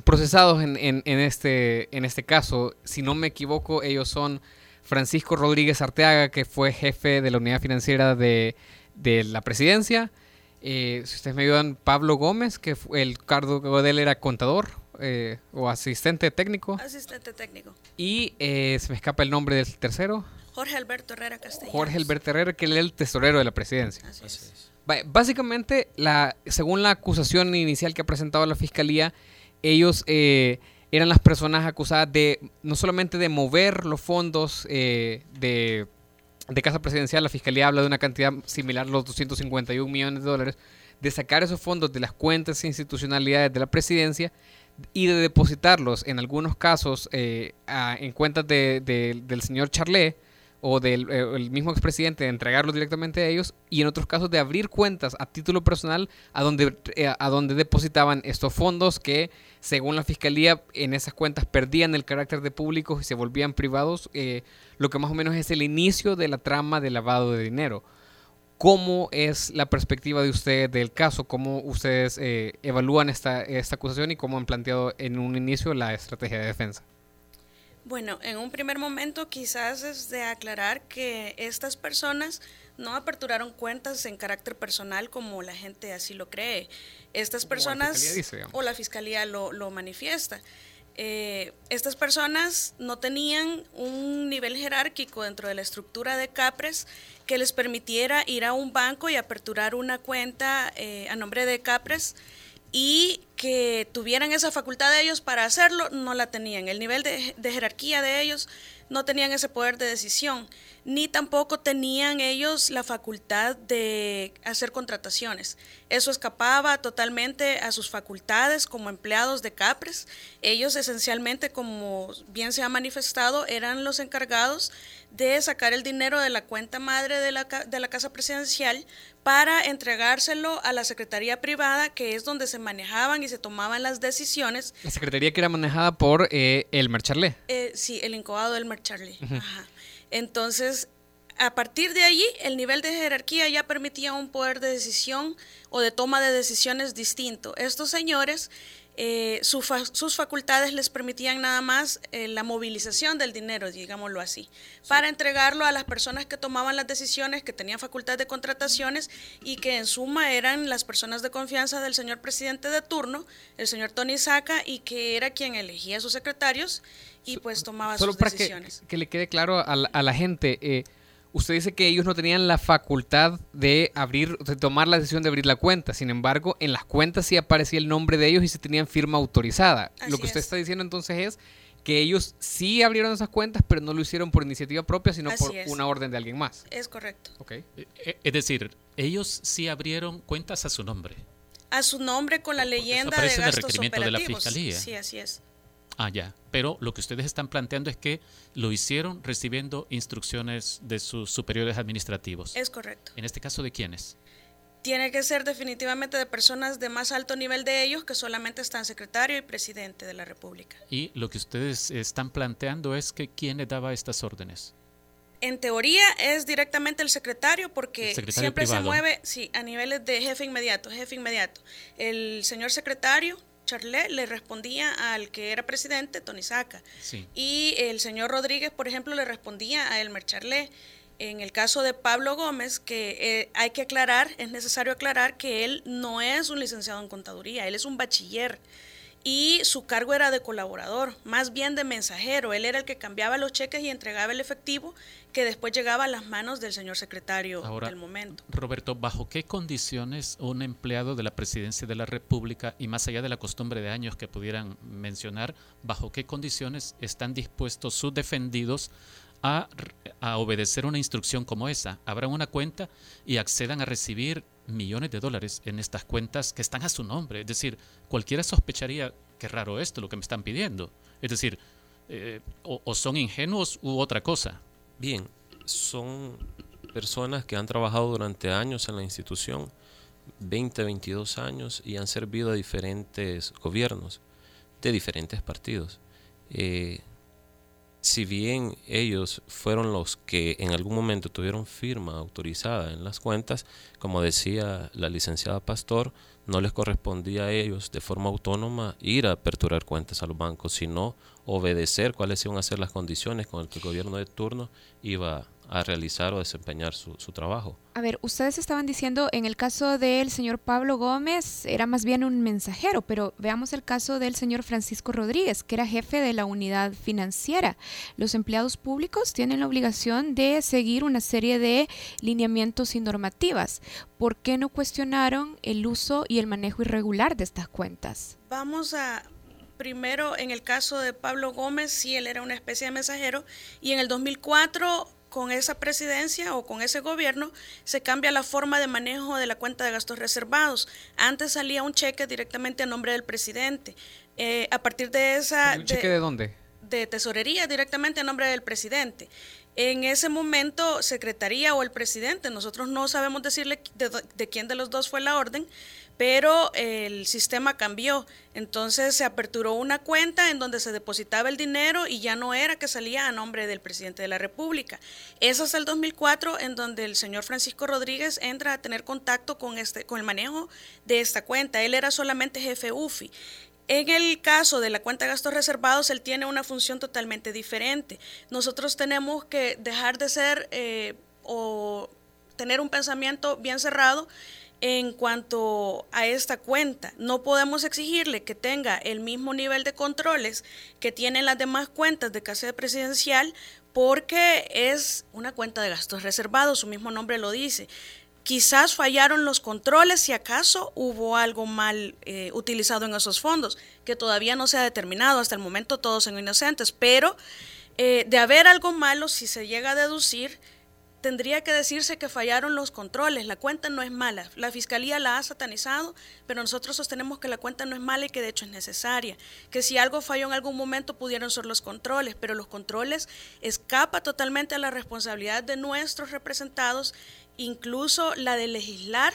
[SPEAKER 4] procesados en, en, este, en este caso. Si no me equivoco, ellos son Francisco Rodríguez Arteaga, que fue jefe de la unidad financiera de, la presidencia. Eh, si ustedes me ayudan, Pablo Gómez, que fue el cargo de él era contador eh, o asistente técnico.
[SPEAKER 13] Asistente técnico.
[SPEAKER 4] Y eh, se me escapa el nombre del tercero.
[SPEAKER 13] Jorge Alberto Herrera Castellanos.
[SPEAKER 4] Jorge Alberto Herrera, que él es el tesorero de la presidencia. Así es. Básicamente, la, según la acusación inicial que ha presentado la fiscalía, ellos eh, eran las personas acusadas de no solamente de mover los fondos eh, de, Casa Presidencial, la Fiscalía habla de una cantidad similar a los 251 millones de dólares, de sacar esos fondos de las cuentas e institucionalidades de la presidencia y de depositarlos en algunos casos eh, en cuentas del señor Charlet o del eh, el mismo expresidente de entregarlos directamente a ellos y en otros casos de abrir cuentas a título personal a donde, eh, a donde depositaban estos fondos que según la fiscalía en esas cuentas perdían el carácter de públicos y se volvían privados, eh, lo que más o menos es el inicio de la trama de lavado de dinero. ¿Cómo es la perspectiva de ustedes del caso? ¿Cómo ustedes evalúan esta, esta acusación y cómo han planteado en un inicio la estrategia de defensa?
[SPEAKER 13] Bueno, en un primer momento quizás es de aclarar que estas personas no aperturaron cuentas en carácter personal como la gente así lo cree. Estas personas o la fiscalía lo, lo manifiesta. Eh, estas personas no tenían un nivel jerárquico dentro de la estructura de Capres que les permitiera ir a un banco y aperturar una cuenta eh, a nombre de Capres y que tuvieran esa facultad de ellos para hacerlo, no la tenían. El nivel de, jerarquía de ellos no tenían ese poder de decisión, ni tampoco tenían ellos la facultad de hacer contrataciones. Eso escapaba totalmente a sus facultades como empleados de Capres. Ellos esencialmente, como bien se ha manifestado, eran los encargados de sacar el dinero de la cuenta madre de la, de la Casa Presidencial para entregárselo a la Secretaría Privada, que es donde se manejaban y se tomaban las decisiones.
[SPEAKER 4] La Secretaría que era manejada por eh, Elmer Charlé.
[SPEAKER 13] Eh, sí, el incubado Elmer Charlé. Entonces, a partir de allí, el nivel de jerarquía ya permitía un poder de decisión o de toma de decisiones distinto. Estos señores eh, sus facultades les permitían nada más eh, la movilización del dinero, digámoslo así, para entregarlo a las personas que tomaban las decisiones, que tenían facultad de contrataciones y que en suma eran las personas de confianza del señor presidente de turno, el señor Tony Saca, y que era quien elegía a sus secretarios y pues tomaba sus decisiones.
[SPEAKER 4] Solo para que, le quede claro a la, gente, eh, usted dice que ellos no tenían la facultad de abrir, de tomar la decisión de abrir la cuenta. Sin embargo, en las cuentas sí aparecía el nombre de ellos y se tenían firma autorizada. lo que usted está diciendo entonces es que ellos sí abrieron esas cuentas, pero no lo hicieron por iniciativa propia, sino por una orden de alguien más.
[SPEAKER 13] Es correcto.
[SPEAKER 3] Okay. Eh, eh, es decir, ellos sí abrieron cuentas a su nombre.
[SPEAKER 13] A su nombre con la leyenda de gastos operativos. De la fiscalía. Sí, así es.
[SPEAKER 3] Ah, ya. Pero lo que ustedes están planteando es que lo hicieron recibiendo instrucciones de sus superiores administrativos.
[SPEAKER 13] Es correcto.
[SPEAKER 3] ¿En este caso de quiénes?
[SPEAKER 13] Tiene que ser definitivamente de personas de más alto nivel de ellos que solamente están secretario y presidente de la República.
[SPEAKER 3] Y lo que ustedes están planteando es que quién le daba estas órdenes.
[SPEAKER 13] En teoría es directamente el secretario porque siempre se mueve, sí, a niveles de jefe inmediato, jefe inmediato. El señor secretario Charlet le respondía al que era presidente, Tony Saca. Y el señor Rodríguez, por ejemplo, le respondía a Elmer Charlet. En el caso de Pablo Gómez, que eh, hay que aclarar, es necesario aclarar que él no es un licenciado en contaduría, él es un bachiller y su cargo era de colaborador, más bien de mensajero. Él era el que cambiaba los cheques y entregaba el efectivo que después llegaba a las manos del señor secretario del momento.
[SPEAKER 3] Roberto, ¿bajo qué condiciones un empleado de la presidencia de la República, y más allá de la costumbre de años que pudieran mencionar, bajo qué condiciones están dispuestos sus defendidos a, obedecer una instrucción como esa? Abran una cuenta y accedan a recibir millones de dólares en estas cuentas que están a su nombre. Es decir, cualquiera sospecharía que raro esto, lo que me están pidiendo. Es decir, eh, o, son ingenuos u otra cosa.
[SPEAKER 14] Bien, son personas que han trabajado durante años en la institución, 20, 22 años, y han servido a diferentes gobiernos de diferentes partidos. Eh, si bien ellos fueron los que en algún momento tuvieron firma autorizada en las cuentas, como decía la licenciada Pastor, no les correspondía a ellos de forma autónoma ir a aperturar cuentas a los bancos, sino obedecer cuáles iban a ser las condiciones con las que el gobierno de turno iba a realizar o desempeñar su, su, trabajo.
[SPEAKER 2] A ver, ustedes estaban diciendo, en el caso del señor Pablo Gómez era más bien un mensajero, pero veamos el caso del señor Francisco Rodríguez, que era jefe de la unidad financiera. Los empleados públicos tienen la obligación de seguir una serie de lineamientos y normativas. ¿Por qué no cuestionaron el uso y el manejo irregular de estas cuentas?
[SPEAKER 13] Vamos a primero en el caso de Pablo Gómez, sí, él era una especie de mensajero, y en el 2004 con esa presidencia o con ese gobierno se cambia la forma de manejo de la cuenta de gastos reservados. Antes salía un cheque directamente a nombre del presidente. Eh, a partir de esa...
[SPEAKER 4] ¿Un cheque de, dónde?
[SPEAKER 13] De tesorería directamente a nombre del presidente. En ese momento, secretaría o el presidente, nosotros no sabemos decirle de quién de los dos fue la orden, pero el sistema cambió. Entonces se aperturó una cuenta en donde se depositaba el dinero y ya no era que salía a nombre del presidente de la República. Es el 2004 en donde el señor Francisco Rodríguez entra a tener contacto con, este, con el manejo de esta cuenta. Él era solamente jefe UFI. En el caso de la cuenta de gastos reservados, él tiene una función totalmente diferente. Nosotros tenemos que dejar de ser eh, o tener un pensamiento bien cerrado en cuanto a esta cuenta. No podemos exigirle que tenga el mismo nivel de controles que tienen las demás cuentas de casa presidencial porque es una cuenta de gastos reservados, su mismo nombre lo dice. Quizás fallaron los controles, si acaso hubo algo mal eh, utilizado en esos fondos, que todavía no se ha determinado. Hasta el momento todos son inocentes, pero eh, de haber algo malo, si se llega a deducir, tendría que decirse que fallaron los controles. La cuenta no es mala. La fiscalía la ha satanizado, pero nosotros sostenemos que la cuenta no es mala y que de hecho es necesaria. Que si algo falló en algún momento pudieron ser los controles, pero los controles escapa totalmente a la responsabilidad de nuestros representados incluso la de legislar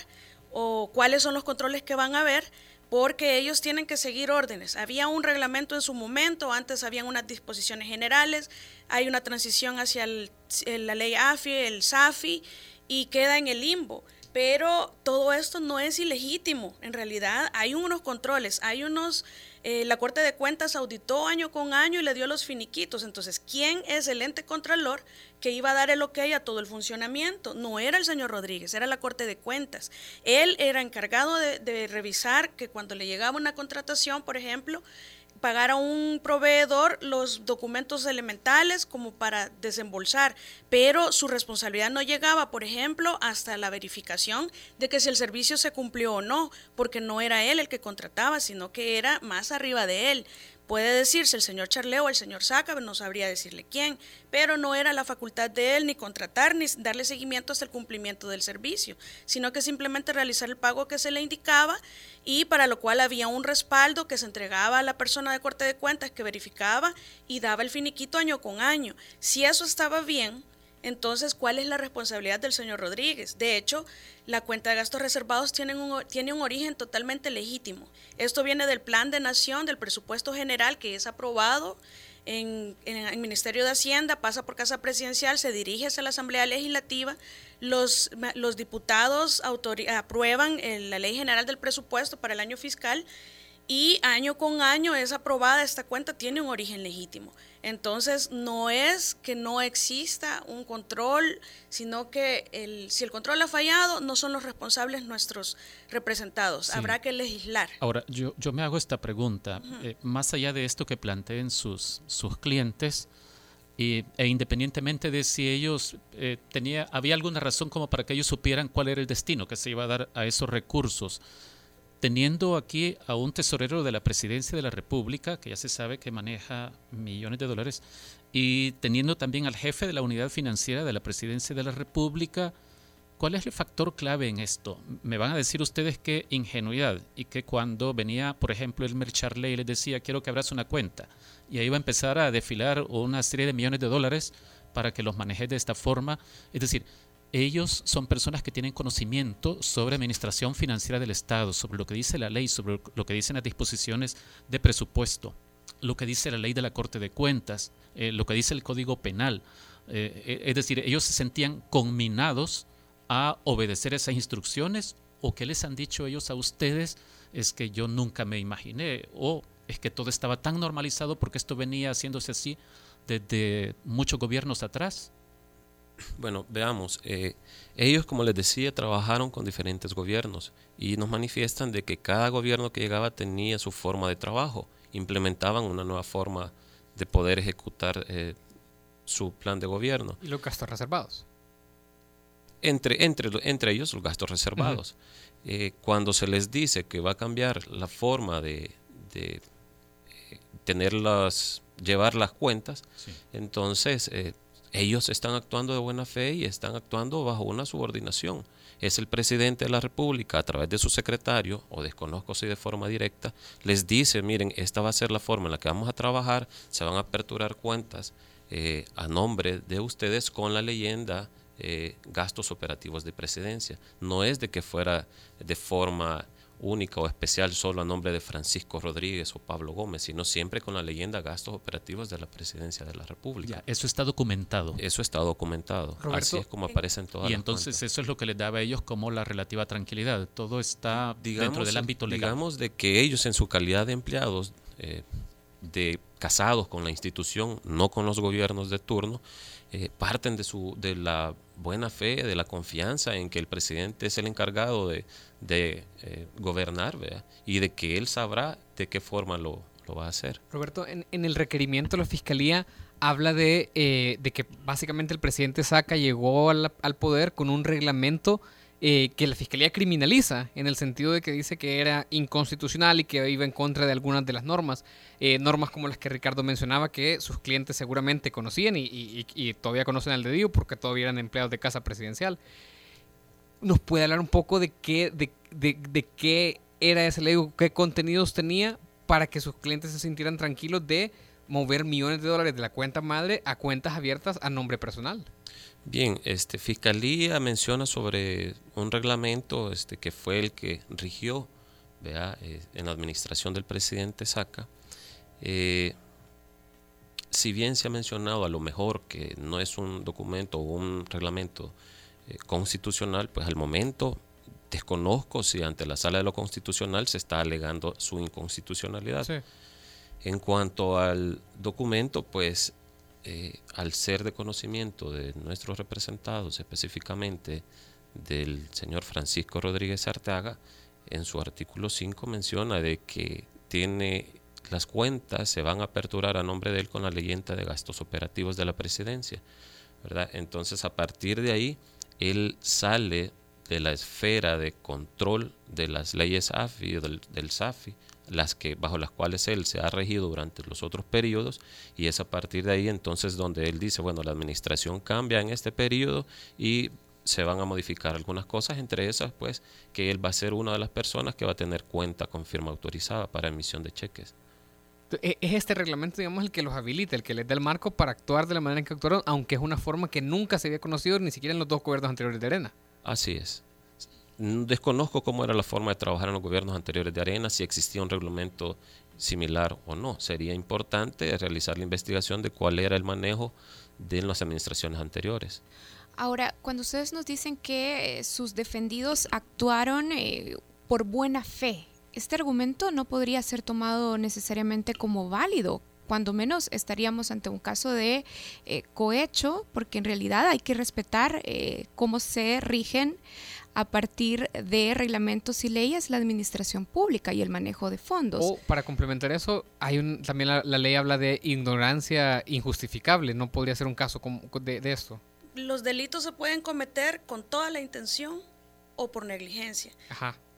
[SPEAKER 13] o cuáles son los controles que van a haber, porque ellos tienen que seguir órdenes. Había un reglamento en su momento, antes habían unas disposiciones generales, hay una transición hacia la ley AFI, el SAFI, y queda en el limbo. Pero todo esto no es ilegítimo, en realidad hay unos controles, hay unos eh, la Corte de Cuentas auditó año con año y le dio los finiquitos. Entonces, ¿quién es el ente contralor que iba a dar el ok a todo el funcionamiento? No era el señor Rodríguez, era la Corte de Cuentas. Él era encargado de revisar que cuando le llegaba una contratación, por ejemplo, pagar a un proveedor los documentos elementales como para desembolsar, pero su responsabilidad no llegaba, por ejemplo, hasta la verificación de que si el servicio se cumplió o no, porque no era él el que contrataba, sino que era más arriba de él. Puede decirse el señor Charleo o el señor Saca, no sabría decirle quién, pero no era la facultad de él ni contratar ni darle seguimiento hasta el cumplimiento del servicio, sino que simplemente realizar el pago que se le indicaba y para lo cual había un respaldo que se entregaba a la persona de corte de cuentas que verificaba y daba el finiquito año con año. Si eso estaba bien, entonces, ¿cuál es la responsabilidad del señor Rodríguez? De hecho, la cuenta de gastos reservados tiene un, tiene un origen totalmente legítimo. Esto viene del Plan de Nación, del presupuesto general que es aprobado en, el Ministerio de Hacienda, pasa por Casa Presidencial, se dirige hacia la Asamblea Legislativa, los, los diputados aprueban la Ley General del Presupuesto para el año fiscal y año con año es aprobada esta cuenta, tiene un origen legítimo. Entonces, no es que no exista un control, sino que el, si el control ha fallado, no son los responsables nuestros representados. Habrá que legislar.
[SPEAKER 3] Ahora, yo, yo me hago esta pregunta. Eh, más allá de esto que planteen sus, sus clientes, y, e independientemente de si ellos eh, tenía, había alguna razón como para que ellos supieran cuál era el destino que se iba a dar a esos recursos teniendo aquí a un tesorero de la presidencia de la República, que ya se sabe que maneja millones de dólares, y teniendo también al jefe de la unidad financiera de la presidencia de la República, ¿cuál es el factor clave en esto? Me van a decir ustedes que ingenuidad y que cuando venía, por ejemplo, el Charley y les decía, quiero que abras una cuenta, y ahí va a empezar a desfilar una serie de millones de dólares para que los manejes de esta forma. Es decir, ellos son personas que tienen conocimiento sobre administración financiera del Estado, sobre lo que dice la ley, sobre lo que dicen las disposiciones de presupuesto, lo que dice la ley de la Corte de Cuentas, eh, lo que dice el Código Penal. Eh, eh, es decir, ellos se sentían conminados a obedecer esas instrucciones o qué les han dicho ellos a ustedes es que yo nunca me imaginé o es que todo estaba tan normalizado porque esto venía haciéndose así desde muchos gobiernos atrás.
[SPEAKER 14] Bueno, veamos, eh, ellos, como les decía, trabajaron con diferentes gobiernos y nos manifiestan de que cada gobierno que llegaba tenía su forma de trabajo, implementaban una nueva forma de poder ejecutar eh, su plan de gobierno.
[SPEAKER 4] ¿Y los gastos reservados?
[SPEAKER 14] Entre, entre, entre ellos los gastos reservados. Eh, cuando se les dice que va a cambiar la forma de, de tenerlas, llevar las cuentas, entonces ellos están actuando de buena fe y están actuando bajo una subordinación. Es el presidente de la República, a través de su secretario, o desconozco si de forma directa, les dice, miren, esta va a ser la forma en la que vamos a trabajar, se van a aperturar cuentas eh, a nombre de ustedes con la leyenda eh, gastos operativos de presidencia. No es de que fuera de forma única o especial solo a nombre de Francisco Rodríguez o Pablo Gómez, sino siempre con la leyenda gastos operativos de la presidencia de la República.
[SPEAKER 3] eso está documentado.
[SPEAKER 14] Eso está documentado. Así es como aparece en todas
[SPEAKER 3] Y entonces eso es lo que les daba a ellos como la relativa tranquilidad. Todo está dentro del ámbito legal.
[SPEAKER 14] Digamos de que ellos en su calidad de empleados, eh, de casados con la institución, no con los gobiernos de turno, eh, parten de, su, de la buena fe, de la confianza en que el presidente es el encargado de, de eh, gobernar y de que él sabrá de qué forma lo, lo va a hacer.
[SPEAKER 4] Roberto, en, en, el requerimiento la Fiscalía habla de, eh, de, que básicamente el presidente Saca llegó al, al, poder con un reglamento eh, que la Fiscalía criminaliza en el sentido de que dice que era inconstitucional y que iba en contra de algunas de las normas, eh, normas como las que Ricardo mencionaba que sus clientes seguramente conocían y, todavía conocen al dedillo porque todavía eran empleados de casa presidencial. ¿Nos puede hablar un poco de qué, de, de qué era ese ley, qué contenidos tenía para que sus clientes se sintieran tranquilos de mover millones de dólares de la cuenta madre a cuentas abiertas a nombre personal?
[SPEAKER 14] Bien, este, Fiscalía menciona sobre un reglamento este, que fue el que rigió vea, eh, en la administración del presidente Saca. Eh, si bien se ha mencionado a lo mejor que no es un documento o un reglamento eh, constitucional, pues al momento desconozco si ante la sala de lo constitucional se está alegando su inconstitucionalidad. En cuanto al documento, pues eh, al ser de conocimiento de nuestros representados, específicamente del señor Francisco Rodríguez Arteaga, en su artículo 5 menciona de que tiene las cuentas se van a aperturar a nombre de él con la leyenda de gastos operativos de la presidencia, ¿verdad? Entonces, a partir de ahí, él sale de la esfera de control de las leyes AFI, del, del SAFI, las que bajo las cuales él se ha regido durante los otros periodos y es a partir de ahí entonces donde él dice, bueno, la administración cambia en este periodo y se van a modificar algunas cosas, entre esas pues que él va a ser una de las personas que va a tener cuenta con firma autorizada para emisión de cheques.
[SPEAKER 4] E, es este reglamento, digamos, el que los habilita, el que les da el marco para actuar de la manera en que actuaron, aunque es una forma que nunca se había conocido ni siquiera en los dos gobiernos anteriores de Arena.
[SPEAKER 14] Así es. Desconozco cómo era la forma de trabajar en los gobiernos anteriores de Arena, si existía un reglamento similar o no. Sería importante realizar la investigación de cuál era el manejo de las administraciones anteriores.
[SPEAKER 2] Ahora, cuando ustedes nos dicen que eh, sus defendidos actuaron eh, por buena fe, este argumento no podría ser tomado necesariamente como válido. Cuando menos estaríamos ante un caso de eh, cohecho, porque en realidad hay que respetar cómo se rigen a partir de reglamentos y leyes la administración pública y el manejo de fondos.
[SPEAKER 4] O para complementar eso, hay un, también la, ley habla de ignorancia injustificable, no podría ser un caso de, de esto.
[SPEAKER 13] Los delitos se pueden cometer con toda la intención o por negligencia.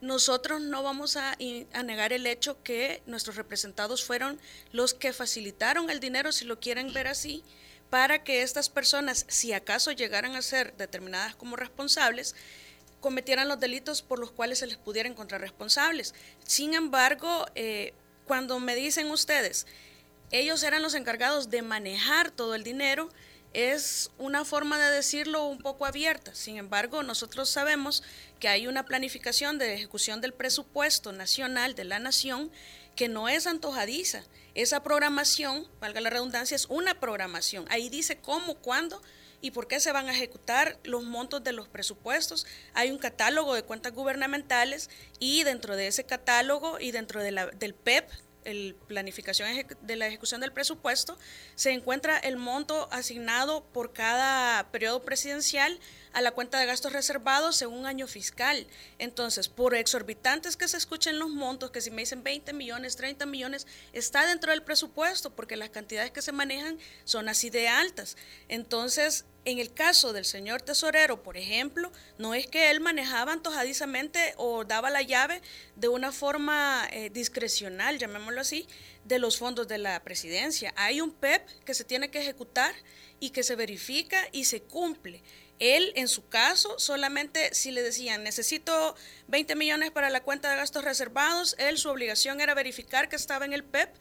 [SPEAKER 13] Nosotros no vamos a, a, negar el hecho que nuestros representados fueron los que facilitaron el dinero, si lo quieren ver así, para que estas personas, si acaso llegaran a ser determinadas como responsables, cometieran los delitos por los cuales se les pudiera encontrar responsables. Sin embargo, eh, cuando me dicen ustedes, ellos eran los encargados de manejar todo el dinero, es una forma de decirlo un poco abierta. Sin embargo, nosotros sabemos que hay una planificación de ejecución del presupuesto nacional de la nación que no es antojadiza. Esa programación, valga la redundancia, es una programación. Ahí dice cómo, cuándo y por qué se van a ejecutar los montos de los presupuestos. Hay un catálogo de cuentas gubernamentales y dentro de ese catálogo y dentro de la, del PEP, el planificación de la ejecución del presupuesto, se encuentra el monto asignado por cada periodo presidencial a la cuenta de gastos reservados según año fiscal. Entonces, por exorbitantes que se escuchen los montos, que si me dicen 20 millones, 30 millones, está dentro del presupuesto porque las cantidades que se manejan son así de altas. Entonces, en el caso del señor tesorero, por ejemplo, no es que él manejaba antojadizamente o daba la llave de una forma eh, discrecional, llamémoslo así, de los fondos de la presidencia. Hay un PEP que se tiene que ejecutar y que se verifica y se cumple. Él, en su caso, solamente si le decían, necesito 20 millones para la cuenta de gastos reservados, él su obligación era verificar que estaba en el PEP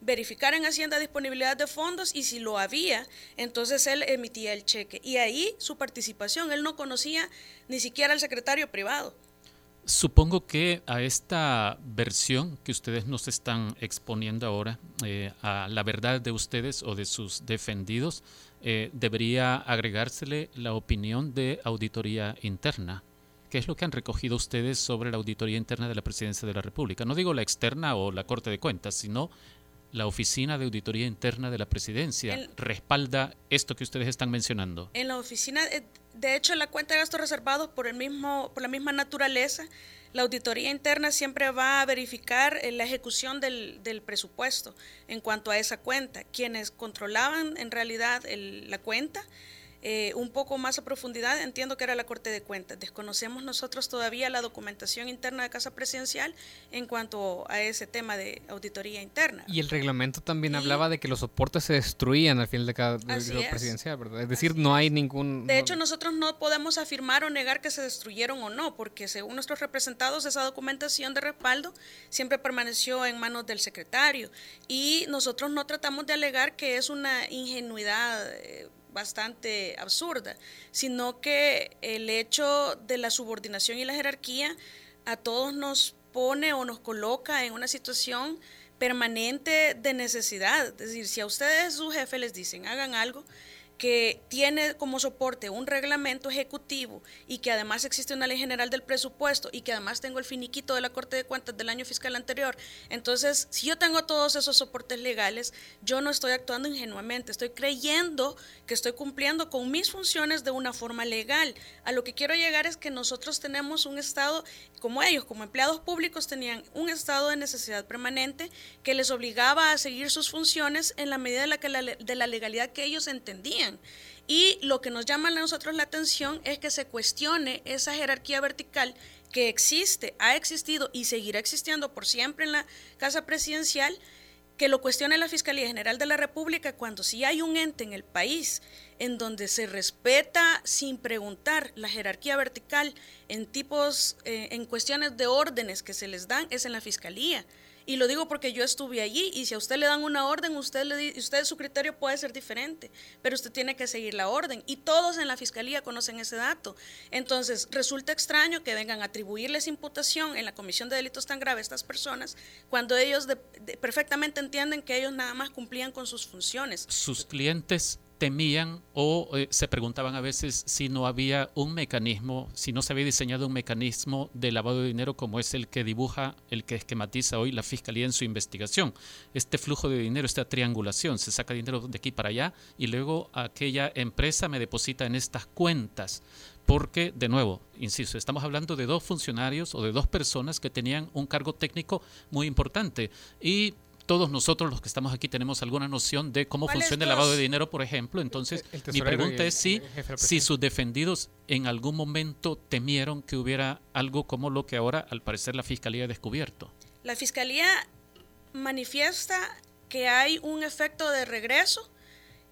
[SPEAKER 13] verificar en Hacienda disponibilidad de fondos y si lo había, entonces él emitía el cheque. Y ahí su participación, él no conocía ni siquiera al secretario privado.
[SPEAKER 3] Supongo que a esta versión que ustedes nos están exponiendo ahora, eh, a la verdad de ustedes o de sus defendidos, eh, debería agregársele la opinión de auditoría interna. ¿Qué es lo que han recogido ustedes sobre la auditoría interna de la Presidencia de la República? No digo la externa o la Corte de Cuentas, sino la Oficina de Auditoría Interna de la Presidencia respalda esto que ustedes están mencionando.
[SPEAKER 13] En la oficina, eh, de hecho, la cuenta de gastos reservados por el mismo, por la misma naturaleza, la auditoría interna siempre va a verificar eh, la ejecución del, del, presupuesto en cuanto a esa cuenta. Quienes controlaban en realidad la cuenta eh, un poco más a profundidad, entiendo que era la Corte de Cuentas. Desconocemos nosotros todavía la documentación interna de Casa Presidencial en cuanto a ese tema de auditoría interna.
[SPEAKER 4] Y el reglamento también hablaba de que los soportes se destruían al final de cada de presidencial, ¿verdad? Es decir, no hay ningún...
[SPEAKER 13] De hecho, nosotros no podemos afirmar o negar que se destruyeron o no, porque según nuestros representados, esa documentación de respaldo siempre permaneció en manos del secretario. Y nosotros no tratamos de alegar que es una ingenuidad. Eh, bastante absurda, sino que el hecho de la subordinación y la jerarquía a todos nos pone o nos coloca en una situación permanente de necesidad. Es decir, si a ustedes su jefe les dicen hagan algo, que tiene como soporte un reglamento ejecutivo y que además existe una ley general del presupuesto y que además tengo el finiquito de la Corte de Cuentas del año fiscal anterior. Entonces, si yo tengo todos esos soportes legales, yo no estoy actuando ingenuamente, estoy creyendo que estoy cumpliendo con mis funciones de una forma legal. A lo que quiero llegar es que nosotros tenemos un Estado, como ellos, como empleados públicos, tenían un estado de necesidad permanente que les obligaba a seguir sus funciones en la medida de la, de la legalidad que ellos entendían. Y lo que nos llama a nosotros la atención es que se cuestione esa jerarquía vertical que existe, ha existido y seguirá existiendo por siempre en la Casa Presidencial, que lo cuestione la Fiscalía General de la República cuando si hay un ente en el país en donde se respeta sin preguntar la jerarquía vertical en tipos, eh, en cuestiones de órdenes que se les dan, es en la Fiscalía. Y lo digo porque yo estuve allí y si a usted le dan una orden, usted, usted su criterio puede ser diferente, pero usted tiene que seguir la orden. Y todos en la fiscalía conocen ese dato. Entonces, resulta extraño que vengan a atribuirles imputación en la comisión de delitos tan graves a estas personas cuando ellos perfectamente entienden que ellos nada más cumplían con sus funciones.
[SPEAKER 3] Sus clientes temían o eh, se preguntaban a veces si no había un mecanismo, si no se había diseñado un mecanismo de lavado de dinero como es el que dibuja, el que esquematiza hoy la Fiscalía en su investigación. Este flujo de dinero, esta triangulación, se saca dinero de aquí para allá y luego aquella empresa me deposita en estas cuentas. Porque, de nuevo, insisto, estamos hablando de dos funcionarios o de dos personas que tenían un cargo técnico muy importante. Y todos nosotros los que estamos aquí tenemos alguna noción de cómo funciona el lavado de dinero, por ejemplo. Entonces, mi pregunta es si, si sus defendidos en algún momento temieron que hubiera algo como lo que ahora, al parecer, la Fiscalía ha descubierto.
[SPEAKER 13] La Fiscalía manifiesta que hay un efecto de regreso,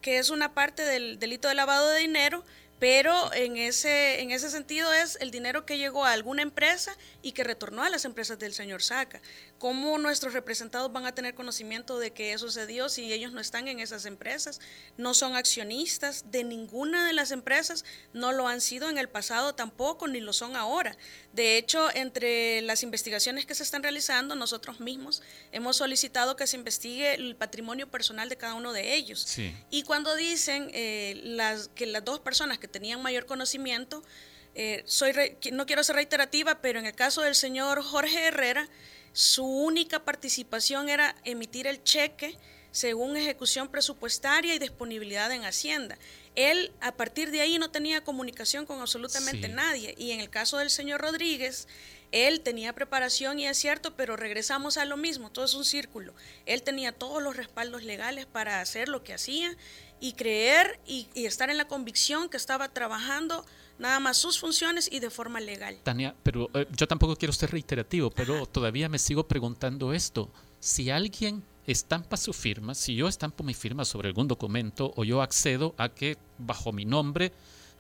[SPEAKER 13] que es una parte del delito de lavado de dinero, pero en ese, en ese sentido es el dinero que llegó a alguna empresa y que retornó a las empresas del señor Saca. ¿Cómo nuestros representados van a tener conocimiento de que eso sucedió si ellos no están en esas empresas? No son accionistas de ninguna de las empresas, no lo han sido en el pasado tampoco, ni lo son ahora. De hecho, entre las investigaciones que se están realizando, nosotros mismos hemos solicitado que se investigue el patrimonio personal de cada uno de ellos. Y cuando dicen eh, las, que las dos personas que tenían mayor conocimiento, eh, soy no quiero ser reiterativa, pero en el caso del señor Jorge Herrera, su única participación era emitir el cheque según ejecución presupuestaria y disponibilidad en Hacienda. Él a partir de ahí no tenía comunicación con absolutamente nadie. Y en el caso del señor Rodríguez, él tenía preparación y es cierto, pero regresamos a lo mismo, todo es un círculo. Él tenía todos los respaldos legales para hacer lo que hacía y creer y, estar en la convicción que estaba trabajando nada más sus funciones y de forma legal.
[SPEAKER 3] Tania, pero eh, yo tampoco quiero ser reiterativo, pero todavía me sigo preguntando esto. Si alguien estampa su firma, si yo estampo mi firma sobre algún documento o yo accedo a que bajo mi nombre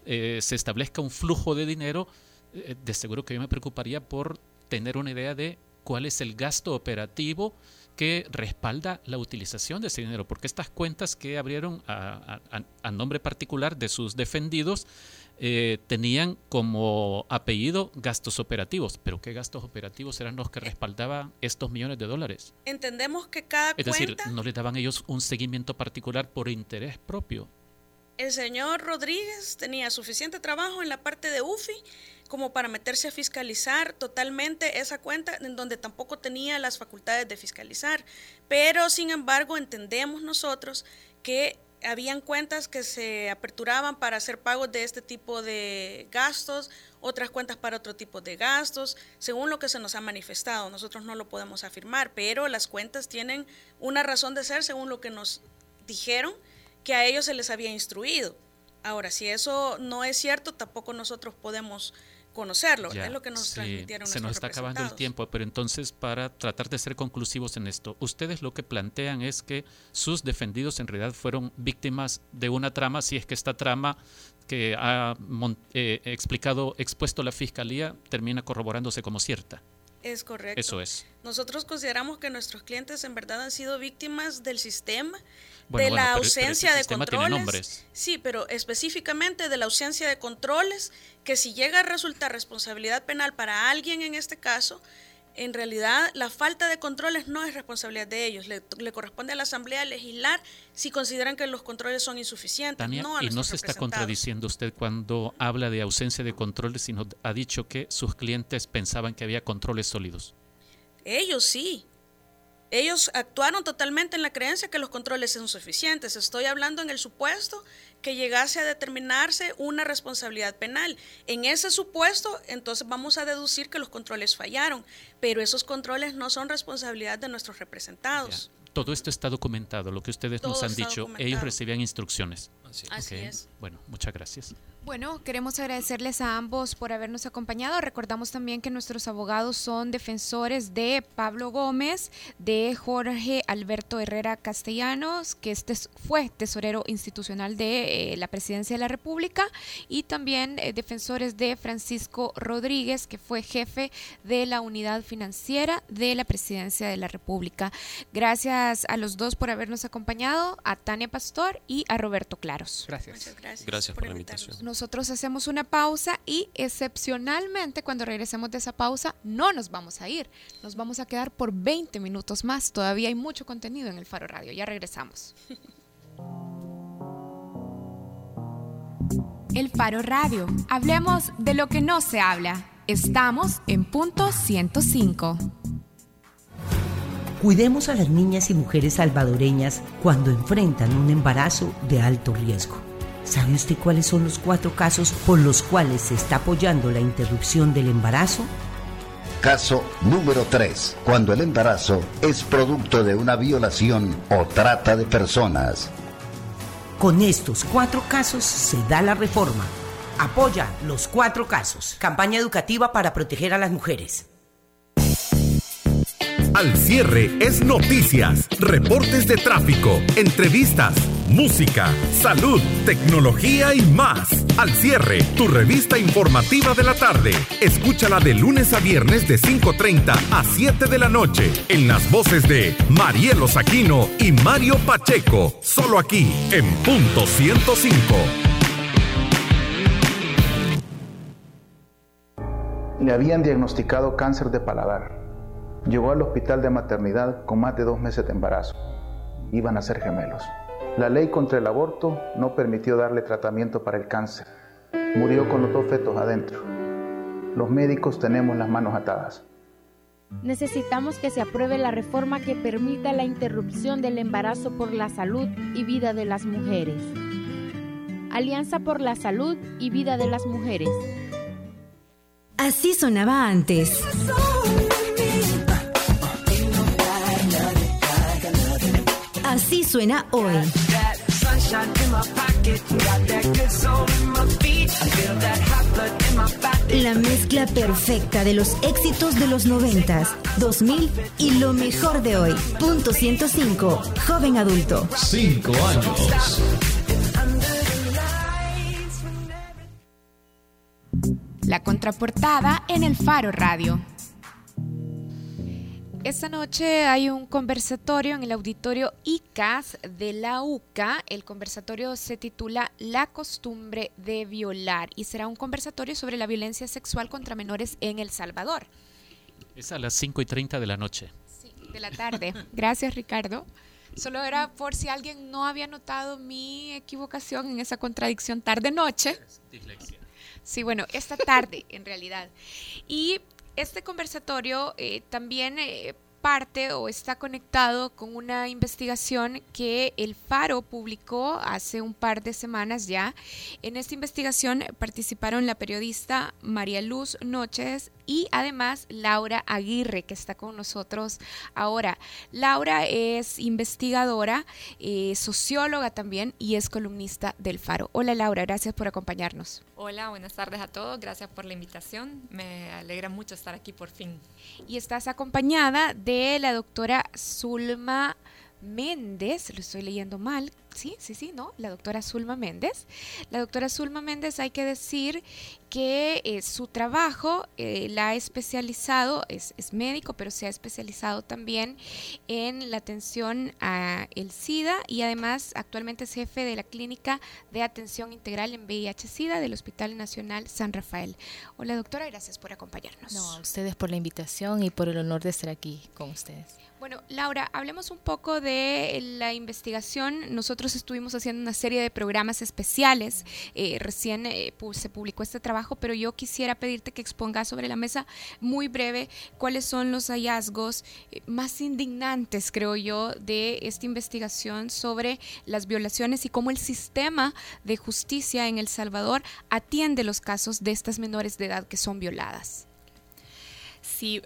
[SPEAKER 3] eh, se establezca un flujo de dinero, eh, de seguro que yo me preocuparía por tener una idea de cuál es el gasto operativo que respalda la utilización de ese dinero, porque estas cuentas que abrieron a, nombre particular de sus defendidos eh, tenían como apellido gastos operativos, pero ¿qué gastos operativos eran los que respaldaban estos millones de dólares?
[SPEAKER 13] Entendemos que cada
[SPEAKER 3] Es decir, no le daban ellos un seguimiento particular por interés propio.
[SPEAKER 13] El señor Rodríguez tenía suficiente trabajo en la parte de UFI como para meterse a fiscalizar totalmente esa cuenta en donde tampoco tenía las facultades de fiscalizar. Pero sin embargo entendemos nosotros que habían cuentas que se aperturaban para hacer pagos de este tipo de gastos, otras cuentas para otro tipo de gastos, según lo que se nos ha manifestado. Nosotros no lo podemos afirmar, pero las cuentas tienen una razón de ser según lo que nos dijeron que a ellos se les había instruido Ahora, si eso no es cierto, tampoco nosotros podemos conocerlo. es lo que nos transmitieron.
[SPEAKER 3] Se nos está acabando el tiempo, pero entonces para tratar de ser conclusivos en esto, ustedes lo que plantean es que sus defendidos en realidad fueron víctimas de una trama, si es que esta trama que ha eh, explicado, expuesto la fiscalía, termina corroborándose como cierta.
[SPEAKER 13] Es correcto.
[SPEAKER 3] Eso es.
[SPEAKER 13] Nosotros consideramos que nuestros clientes en verdad han sido víctimas del sistema, de la ausencia de controles. Sí, pero específicamente de la ausencia de controles, que si llega a resultar responsabilidad penal para alguien en este caso, en realidad la falta de controles no es responsabilidad de ellos, le, corresponde a la Asamblea legislar si consideran que los controles son insuficientes. no
[SPEAKER 3] y no se está contradiciendo usted cuando habla de ausencia de controles, sino ha dicho que sus clientes pensaban que había controles sólidos.
[SPEAKER 13] Ellos sí, ellos actuaron totalmente en la creencia que los controles son suficientes. Estoy hablando en el supuesto que llegase a determinarse una responsabilidad penal. En ese supuesto, entonces vamos a deducir que los controles fallaron, pero esos controles no son responsabilidad de nuestros representados.
[SPEAKER 3] Todo esto está documentado, lo que ustedes nos han dicho, ellos recibían instrucciones.
[SPEAKER 13] Así, es.
[SPEAKER 3] Bueno, muchas gracias.
[SPEAKER 2] Bueno, queremos agradecerles a ambos por habernos acompañado. Recordamos también que nuestros abogados son defensores de Pablo Gómez, de Jorge Alberto Herrera Castellanos, que este fue tesorero institucional de eh, la Presidencia de la República, y también eh, defensores de Francisco Rodríguez, que fue jefe de la unidad financiera de la Presidencia de la República. Gracias a los dos por habernos acompañado, a Tania Pastor y a Roberto Claros.
[SPEAKER 4] Gracias.
[SPEAKER 13] gracias.
[SPEAKER 14] Gracias por, la invitación
[SPEAKER 2] nosotros hacemos una pausa y excepcionalmente cuando regresemos de esa pausa no nos vamos a ir, nos vamos a quedar por 20 minutos más. Todavía hay mucho contenido en el Faro Radio. Ya regresamos. El Faro Radio. Hablemos de lo que no se habla. Estamos en punto 105.
[SPEAKER 5] Cuidemos a las niñas y mujeres salvadoreñas cuando enfrentan un embarazo de alto riesgo. ¿Sabe usted cuáles son los cuatro casos por los cuales se está apoyando la interrupción del embarazo?
[SPEAKER 6] Caso número 3. Cuando el embarazo es producto de una violación o trata de personas.
[SPEAKER 5] Con estos cuatro casos se da la reforma. Apoya los cuatro casos. Campaña educativa para proteger a las mujeres.
[SPEAKER 7] Al cierre es noticias, reportes de tráfico, entrevistas, música, salud, tecnología y más. Al cierre, tu revista informativa de la tarde. Escúchala de lunes a viernes de 5.30 a 7 de la noche en las voces de Marielo Saquino y Mario Pacheco. Solo aquí en punto 105.
[SPEAKER 15] Le habían diagnosticado cáncer de paladar Llegó al hospital de maternidad con más de dos meses de embarazo. Iban a ser gemelos. La ley contra el aborto no permitió darle tratamiento para el cáncer. Murió con los dos fetos adentro. Los médicos tenemos las manos atadas.
[SPEAKER 9] Necesitamos que se apruebe la reforma que permita la interrupción del embarazo por la salud y vida de las mujeres. Alianza por la Salud y Vida de las Mujeres.
[SPEAKER 10] Así sonaba antes. Así suena hoy. La mezcla perfecta de los éxitos de los 90, 2000 y lo mejor de hoy. Punto 105, joven adulto.
[SPEAKER 11] Cinco años.
[SPEAKER 2] La contraportada en el Faro Radio. Esta noche hay un conversatorio en el auditorio ICAS de la UCA. El conversatorio se titula La costumbre de violar y será un conversatorio sobre la violencia sexual contra menores en El Salvador.
[SPEAKER 3] Es a las 5 y 30 de la noche.
[SPEAKER 2] Sí, de la tarde. Gracias, Ricardo. Solo era por si alguien no había notado mi equivocación en esa contradicción tarde-noche. Sí, bueno, esta tarde en realidad. Y este conversatorio eh, también eh, parte o está conectado con una investigación que el Faro publicó hace un par de semanas ya. En esta investigación participaron la periodista María Luz Noches y además Laura Aguirre, que está con nosotros ahora. Laura es investigadora, eh, socióloga también y es columnista del Faro. Hola Laura, gracias por acompañarnos.
[SPEAKER 16] Hola, buenas tardes a todos, gracias por la invitación. Me alegra mucho estar aquí por fin.
[SPEAKER 2] Y estás acompañada de la doctora Zulma Méndez, lo estoy leyendo mal, sí, sí, sí, ¿no? La doctora Zulma Méndez. La doctora Zulma Méndez hay que decir que eh, su trabajo eh, la ha especializado, es, médico, pero se ha especializado también en la atención a el SIDA y además actualmente es jefe de la Clínica de Atención Integral en VIH-SIDA del Hospital Nacional San Rafael. Hola doctora, gracias por acompañarnos.
[SPEAKER 17] No, a ustedes por la invitación y por el honor de estar aquí con ustedes.
[SPEAKER 2] Bueno, Laura, hablemos un poco de la investigación. Nosotros estuvimos haciendo una serie de programas especiales. Eh, recién eh, se publicó este trabajo, pero yo quisiera pedirte que expongas sobre la mesa muy breve cuáles son los hallazgos eh, más indignantes, creo yo, de esta investigación sobre las violaciones y cómo el sistema de justicia en El Salvador atiende los casos de estas menores de edad que son violadas.
[SPEAKER 16] Sí,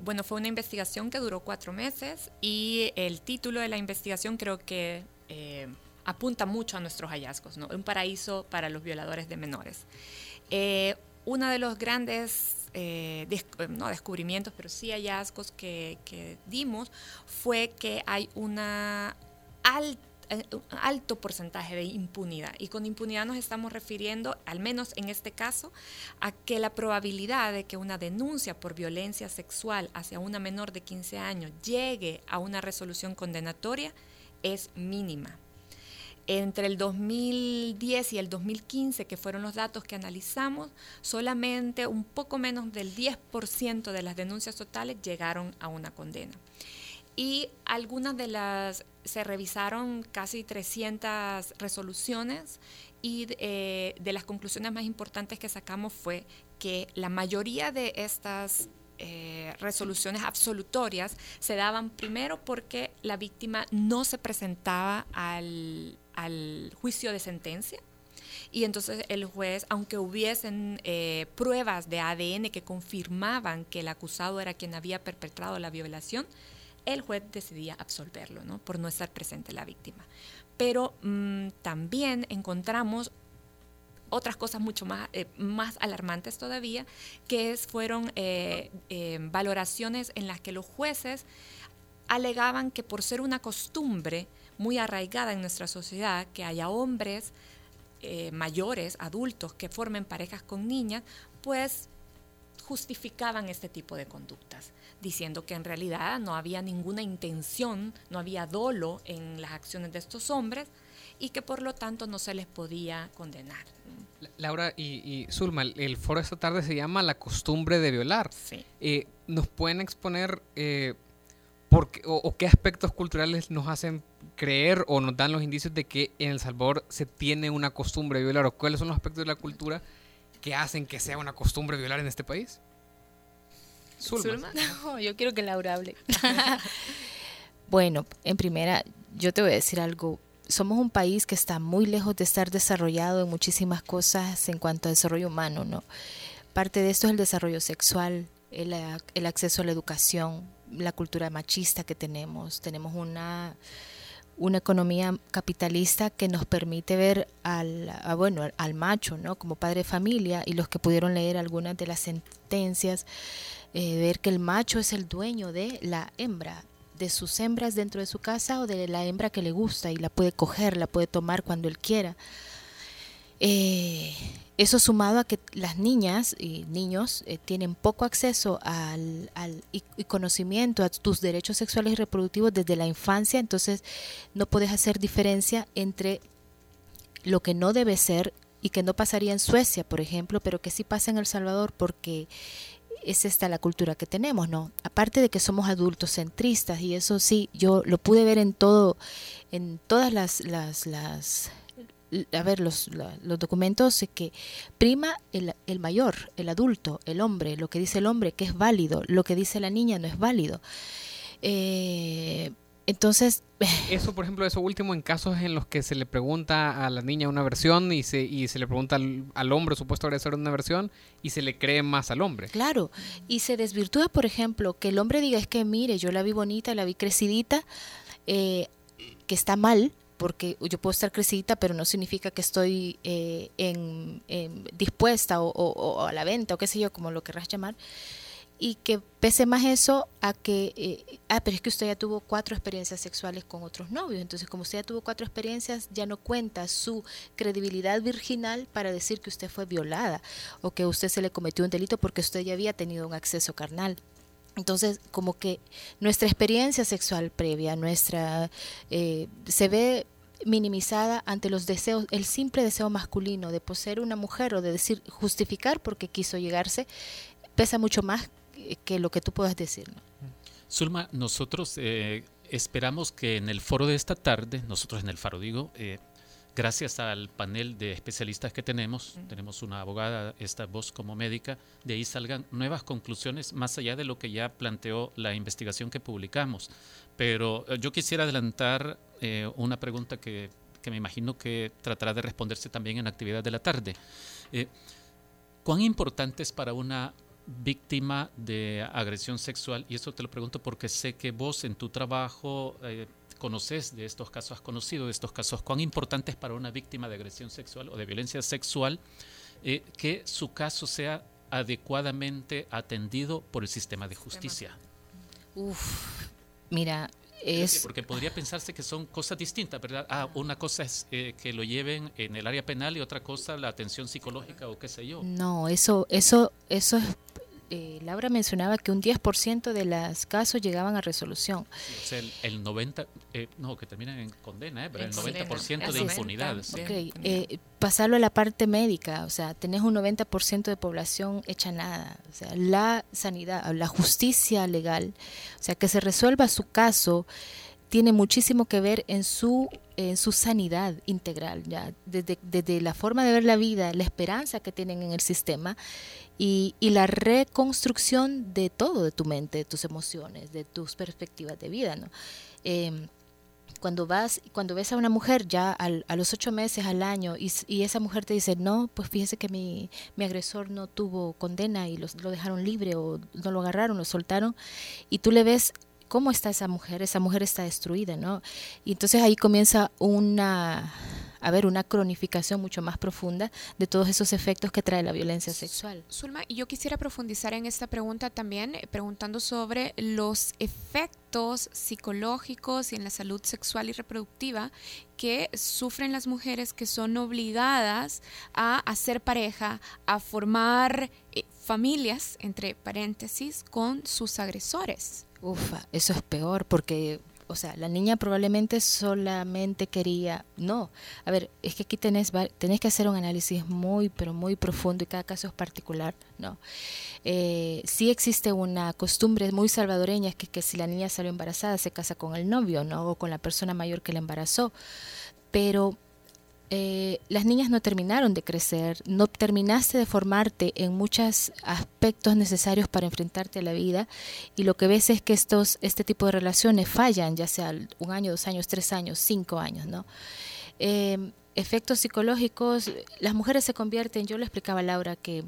[SPEAKER 16] bueno, fue una investigación que duró cuatro meses y el título de la investigación creo que eh, apunta mucho a nuestros hallazgos, ¿no? Un paraíso para los violadores de menores. Eh, uno de los grandes, no descubrimientos, pero sí hallazgos que, dimos fue que hay una alta eh, alto porcentaje de impunidad. Y con impunidad nos estamos refiriendo, al menos en este caso, a que la probabilidad de que una denuncia por violencia sexual hacia una menor de 15 años llegue a una resolución condenatoria es mínima. Entre el 2010 y el 2015, que fueron los datos que analizamos, solamente un poco menos del 10% de las denuncias totales llegaron a una condena y algunas de las, se revisaron casi 300 resoluciones y eh, de las conclusiones más importantes que sacamos fue que la mayoría de estas eh, resoluciones absolutorias se daban primero porque la víctima no se presentaba al, juicio de sentencia. Y entonces el juez, aunque hubiesen eh, pruebas de ADN que confirmaban que el acusado era quien había perpetrado la violación, el juez decidía absolverlo, ¿no? Por no estar presente la víctima. Pero mm, también encontramos otras cosas mucho más, eh, más alarmantes todavía, que fueron eh, eh, valoraciones en las que los jueces alegaban que por ser una costumbre muy arraigada en nuestra sociedad, que haya hombres mayores, adultos, que formen parejas con niñas, pues justificaban este tipo de conductas diciendo que en realidad no había ninguna intención, no había dolo en las acciones de estos hombres y que por lo tanto no se les podía condenar.
[SPEAKER 4] Laura y, Zulma, el foro esta tarde se llama La costumbre de violar.
[SPEAKER 16] Sí.
[SPEAKER 4] Eh, ¿Nos pueden exponer eh, por qué, o, qué aspectos culturales nos hacen creer o nos dan los indicios de que en El Salvador se tiene una costumbre de violar? ¿O cuáles son los aspectos de la cultura que hacen que sea una costumbre violar en este país?
[SPEAKER 17] No, yo quiero que Laura hable. bueno, en primera, yo te voy a decir algo. Somos un país que está muy lejos de estar desarrollado en muchísimas cosas en cuanto a desarrollo humano, ¿no? Parte de esto es el desarrollo sexual, el, el acceso a la educación, la cultura machista que tenemos. Tenemos una una economía capitalista que nos permite ver al, bueno, al macho ¿no? como padre de familia y los que pudieron leer algunas de las sentencias eh, ver que el macho es el dueño de la hembra, de sus hembras dentro de su casa o de la hembra que le gusta y la puede coger, la puede tomar cuando él quiera. Eh, eso sumado a que las niñas y niños eh, tienen poco acceso al, y, conocimiento a tus derechos sexuales y reproductivos desde la infancia, entonces no puedes hacer diferencia entre lo que no debe ser y que no pasaría en Suecia, por ejemplo, pero que sí pasa en El Salvador porque es esta la cultura que tenemos, ¿no? Aparte de que somos adultos centristas y eso sí, yo lo pude ver en todo, en todas las, las, a ver, los, los documentos que prima el, el, mayor, el adulto, el hombre, lo que dice el hombre que es válido, lo que dice la niña no es válido. Eh, entonces...
[SPEAKER 4] Eso, por ejemplo, eso último en casos en los que se le pregunta a la niña una versión y se, y se le pregunta al, hombre, supuesto agresor una versión, y se le cree más al hombre.
[SPEAKER 17] Claro, y se desvirtúa, por ejemplo, que el hombre diga, es que mire, yo la vi bonita, la vi crecidita, eh, que está mal, porque yo puedo estar crecidita, pero no significa que estoy eh, en, dispuesta o, o, a la venta o qué sé yo, como lo querrás llamar y que pese más eso a que, eh, ah, pero es que usted ya tuvo cuatro experiencias sexuales con otros novios, entonces como usted ya tuvo cuatro experiencias, ya no cuenta su credibilidad virginal para decir que usted fue violada o que usted se le cometió un delito porque usted ya había tenido un acceso carnal. Entonces, como que nuestra experiencia sexual previa, nuestra, eh, se ve minimizada ante los deseos, el simple deseo masculino de poseer una mujer o de decir, justificar porque quiso llegarse, pesa mucho más que lo que tú puedas decir.
[SPEAKER 3] Zulma, nosotros eh, esperamos que en el foro de esta tarde, nosotros en el faro digo, eh, gracias al panel de especialistas que tenemos, tenemos una abogada, esta voz como médica, de ahí salgan nuevas conclusiones más allá de lo que ya planteó la investigación que publicamos. Pero eh, yo quisiera adelantar una pregunta que, que, me imagino que tratará de responderse también en actividad de la tarde. ¿Cuán importante es para una víctima de agresión sexual, y eso te lo pregunto porque sé que vos en tu trabajo eh, conoces de estos casos, has conocido de estos casos, cuán importante es para una víctima de agresión sexual o de violencia sexual eh, que su caso sea adecuadamente atendido por el sistema de justicia.
[SPEAKER 17] Uf, mira,
[SPEAKER 3] porque podría pensarse que son cosas distintas, ¿verdad? Ah, una cosa es eh, que lo lleven en el área penal y otra cosa la atención psicológica o qué sé yo.
[SPEAKER 17] No, eso, eso, eso es eh, Laura mencionaba que un 10% de los casos llegaban a resolución.
[SPEAKER 3] o sea, el, 90, eh, no, que terminan en condena, pero el 90% de impunidad.
[SPEAKER 17] Ok, pasarlo a la parte médica, o sea, tenés un 90% de población hecha nada. O sea, la sanidad, la justicia legal, o sea, que se resuelva su caso tiene muchísimo que ver en su, en su sanidad integral, ya desde, desde la forma de ver la vida, la esperanza que tienen en el sistema y, y, la reconstrucción de todo, de tu mente, de tus emociones, de tus perspectivas de vida. ¿no? Em, cuando vas, cuando ves a una mujer ya a los ocho meses, al año, y, y, esa mujer te dice, no, pues fíjese que mi, mi agresor no tuvo condena y los, lo dejaron libre o no lo agarraron, lo soltaron, y tú le ves cómo está esa mujer, esa mujer está destruida, ¿no? Y entonces ahí comienza una a ver una cronificación mucho más profunda de todos esos efectos que trae la violencia sexual.
[SPEAKER 2] Zulma, yo quisiera profundizar en esta pregunta también, eh, preguntando sobre los efectos psicológicos y en la salud sexual y reproductiva que sufren las mujeres que son obligadas a hacer pareja, a formar eh, familias, entre paréntesis, con sus agresores.
[SPEAKER 17] Ufa, eso es peor porque o sea, la niña probablemente solamente quería, no, a ver, es que aquí tenés, tenés que hacer un análisis muy, pero muy profundo y cada caso es particular, ¿no? Eh, sí existe una costumbre muy salvadoreña, que, que si la niña salió embarazada se casa con el novio, ¿no? O con la persona mayor que la embarazó, pero eh, las niñas no terminaron de crecer, no terminaste de formarte en muchos aspectos necesarios para enfrentarte a la vida y lo que ves es que estos, este tipo de relaciones fallan, ya sea un año, dos años, tres años, cinco años, ¿no? Em, efectos psicológicos, las mujeres se convierten, yo le explicaba a Laura que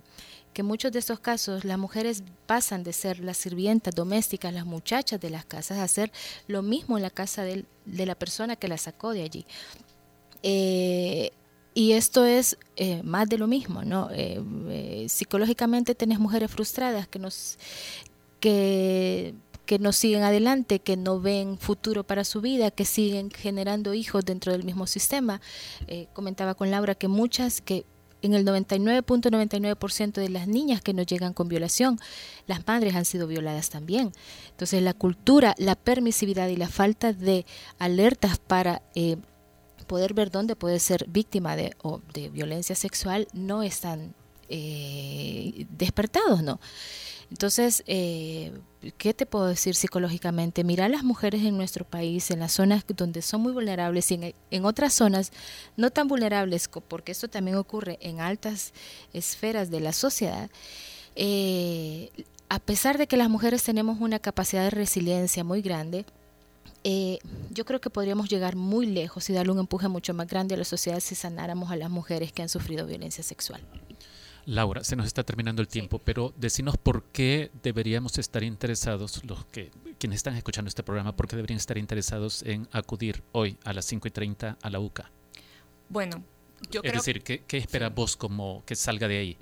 [SPEAKER 17] que muchos de estos casos las mujeres pasan de ser las sirvientas domésticas, las muchachas de las casas, a hacer lo mismo en la casa de, de la persona que la sacó de allí. Eh, y esto es eh, más de lo mismo, ¿no? Eh, psicológicamente tenés mujeres frustradas que nos, que, no siguen adelante, que no ven futuro para su vida, que siguen generando hijos dentro del mismo sistema. comentaba con Laura que muchas, que en el 99.99% de las niñas que nos llegan con violación, las madres han sido violadas también. Entonces la cultura, la permisividad y la falta de alertas para poder ver dónde puede ser víctima de, o de violencia sexual no están eh, despertados, ¿no? Entonces, eh, ¿qué te puedo decir psicológicamente? Mira a las mujeres en nuestro país, en las zonas donde son muy vulnerables y en, otras zonas no tan vulnerables, porque esto también ocurre en altas esferas de la sociedad. Eh, a pesar de que las mujeres tenemos una capacidad de resiliencia muy grande, eh, yo creo que podríamos llegar muy lejos y darle un empuje mucho más grande a la sociedad si sanáramos a las mujeres que han sufrido violencia sexual.
[SPEAKER 3] Laura, se nos está terminando el tiempo, pero decinos por qué deberíamos estar interesados, los que quienes están escuchando este programa, por qué deberían estar interesados en acudir hoy a las 5 y 30 a la UCA.
[SPEAKER 16] Bueno, yo
[SPEAKER 3] es decir, ¿qué, qué esperas vos como que salga de ahí?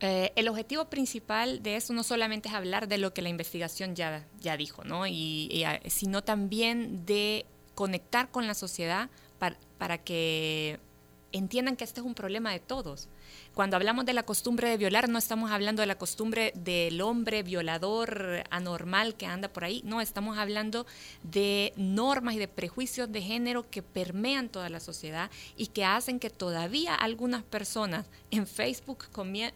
[SPEAKER 16] Eh, el objetivo principal de eso no solamente es hablar de lo que la investigación ya, ya dijo, ¿no? y, ah, sino también de conectar con la sociedad para, para que entiendan que este es un problema de todos. Cuando hablamos de la costumbre de violar, no estamos hablando de la costumbre del hombre violador anormal que anda por ahí, no, estamos hablando de normas y de prejuicios de género que permean toda la sociedad y que hacen que todavía algunas personas en Facebook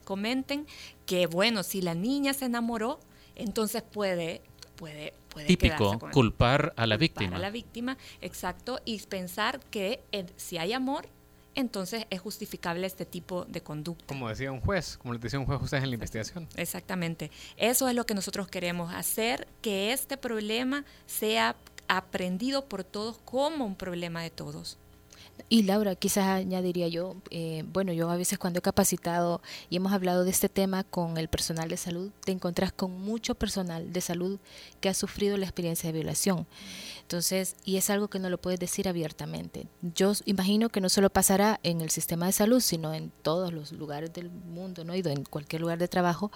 [SPEAKER 16] comenten que, bueno, si la niña se enamoró, entonces puede puede, puede
[SPEAKER 3] típico culpar a la víctima
[SPEAKER 16] a la víctima exacto y pensar que eh, si hay amor entonces es justificable este tipo de conducta.
[SPEAKER 4] Como decía un juez, como les decía un juez ustedes en la investigación.
[SPEAKER 16] Exactamente. Eso es lo que nosotros queremos hacer, que este problema sea aprendido por todos como un problema de todos.
[SPEAKER 17] Y Laura, quizás añadiría yo, eh, bueno, yo a veces cuando he capacitado y hemos hablado de este tema con el personal de salud, te encontrás con mucho personal de salud que ha sufrido la experiencia de violación. Entonces, y es algo que no lo puedes decir abiertamente. Yo imagino que no solo pasará en el sistema de salud, sino en todos los lugares del mundo, ¿no? Y en cualquier lugar de trabajo.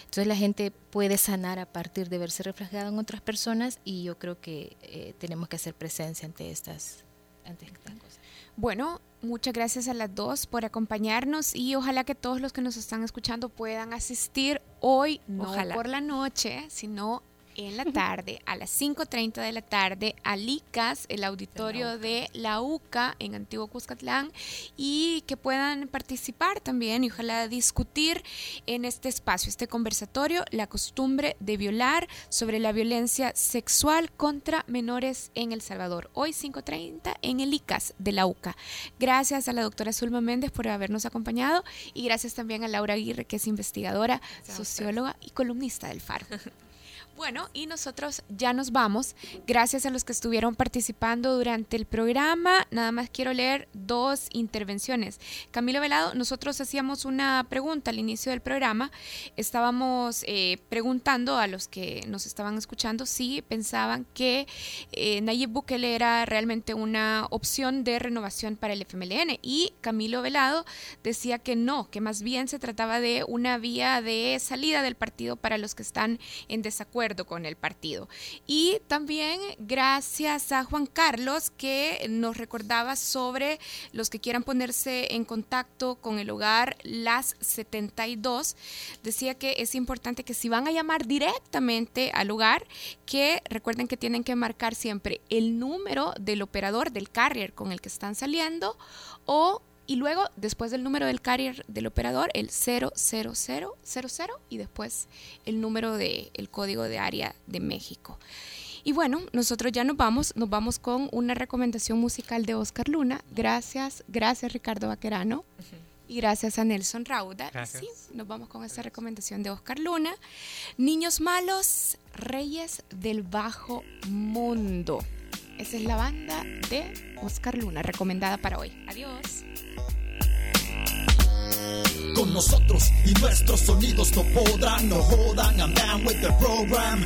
[SPEAKER 17] Entonces la gente puede sanar a partir de verse reflejada en otras personas y yo creo que eh, tenemos que hacer presencia ante estas, ante estas cosas.
[SPEAKER 2] Bueno, muchas gracias a las dos por acompañarnos y ojalá que todos los que nos están escuchando puedan asistir hoy, no por la noche, sino en la tarde, a las 5.30 de la tarde, a LICAS, el auditorio de la UCA en Antiguo Cuscatlán, y que puedan participar también y ojalá discutir en este espacio, este conversatorio, la costumbre de violar sobre la violencia sexual contra menores en El Salvador. Hoy 5.30 en el ICAS de la UCA. Gracias a la doctora Zulma Méndez por habernos acompañado y gracias también a Laura Aguirre, que es investigadora, socióloga y columnista del FARO. Bueno, y nosotros ya nos vamos. Gracias a los que estuvieron participando durante el programa. Nada más quiero leer dos intervenciones. Camilo Velado, nosotros hacíamos una pregunta al inicio del programa. Estábamos eh, preguntando a los que nos estaban escuchando si pensaban que eh, Nayib Bukele era realmente una opción de renovación para el FMLN. Y Camilo Velado decía que no, que más bien se trataba de una vía de salida del partido para los que están en desacuerdo con el partido. Y también gracias a Juan Carlos que nos recordaba sobre los que quieran ponerse en contacto con el hogar Las 72. Decía que es importante que si van a llamar directamente al hogar, que recuerden que tienen que marcar siempre el número del operador del carrier con el que están saliendo o y luego, después del número del carrier del operador, el 00000 y después el número del el código de área de México. Y bueno, nosotros ya nos vamos, nos vamos con una recomendación musical de Oscar Luna. Gracias, gracias Ricardo Vaquerano. Y gracias a Nelson Rauda. Sí, nos vamos con esta recomendación de Oscar Luna. Niños malos, reyes del bajo mundo. Esa es la banda de Oscar Luna, recomendada para hoy. Adiós.
[SPEAKER 18] Con nosotros y nuestros sonidos no podrán, no jodan, I'm down with the program.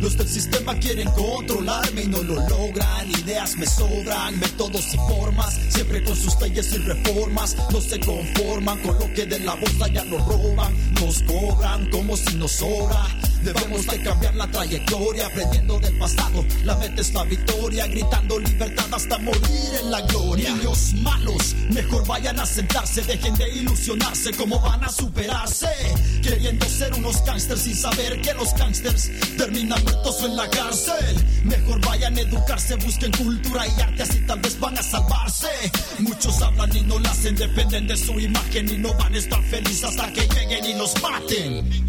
[SPEAKER 18] los del sistema quieren controlarme y no lo logran. Ideas me sobran, métodos y formas, siempre con sus leyes y reformas. No se conforman con lo que de la bolsa ya nos roban, nos cobran como si nos sobra. Debemos de cambiar la trayectoria, aprendiendo del pasado. La meta es la victoria, gritando libertad hasta morir en la gloria. Niños malos, mejor vayan a sentarse, dejen de cómo van a superarse. Queriendo ser unos gangsters sin saber que los gangsters terminan muertos en la cárcel. Mejor vayan a educarse, busquen cultura y arte, así tal vez van a salvarse. Muchos hablan y no lo hacen, dependen de su imagen y no van a estar felices hasta que lleguen y los maten.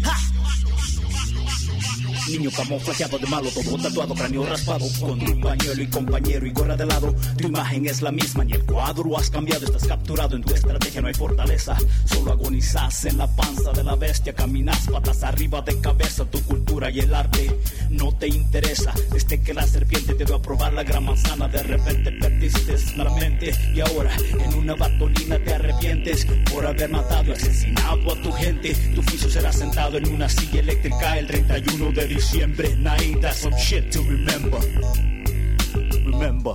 [SPEAKER 19] Niño camuflajeado de malo, todo tatuado, cráneo raspado. Con tu pañuelo y compañero y gorra de lado. Tu imagen es la misma, ni el cuadro has cambiado. Estás capturado en tu estrategia, no hay fortaleza. Solo agonizas en la panza de la bestia. Caminas patas arriba de cabeza. Tu cultura y el arte no te interesa. Desde que la serpiente te dio a probar la gran manzana, de repente perdiste la mente. Y ahora en una batolina te arrepientes por haber matado y asesinado a tu gente. Tu oficio será sentado en una silla eléctrica el 31 de diciembre. Night, that's some shit to remember. Remember.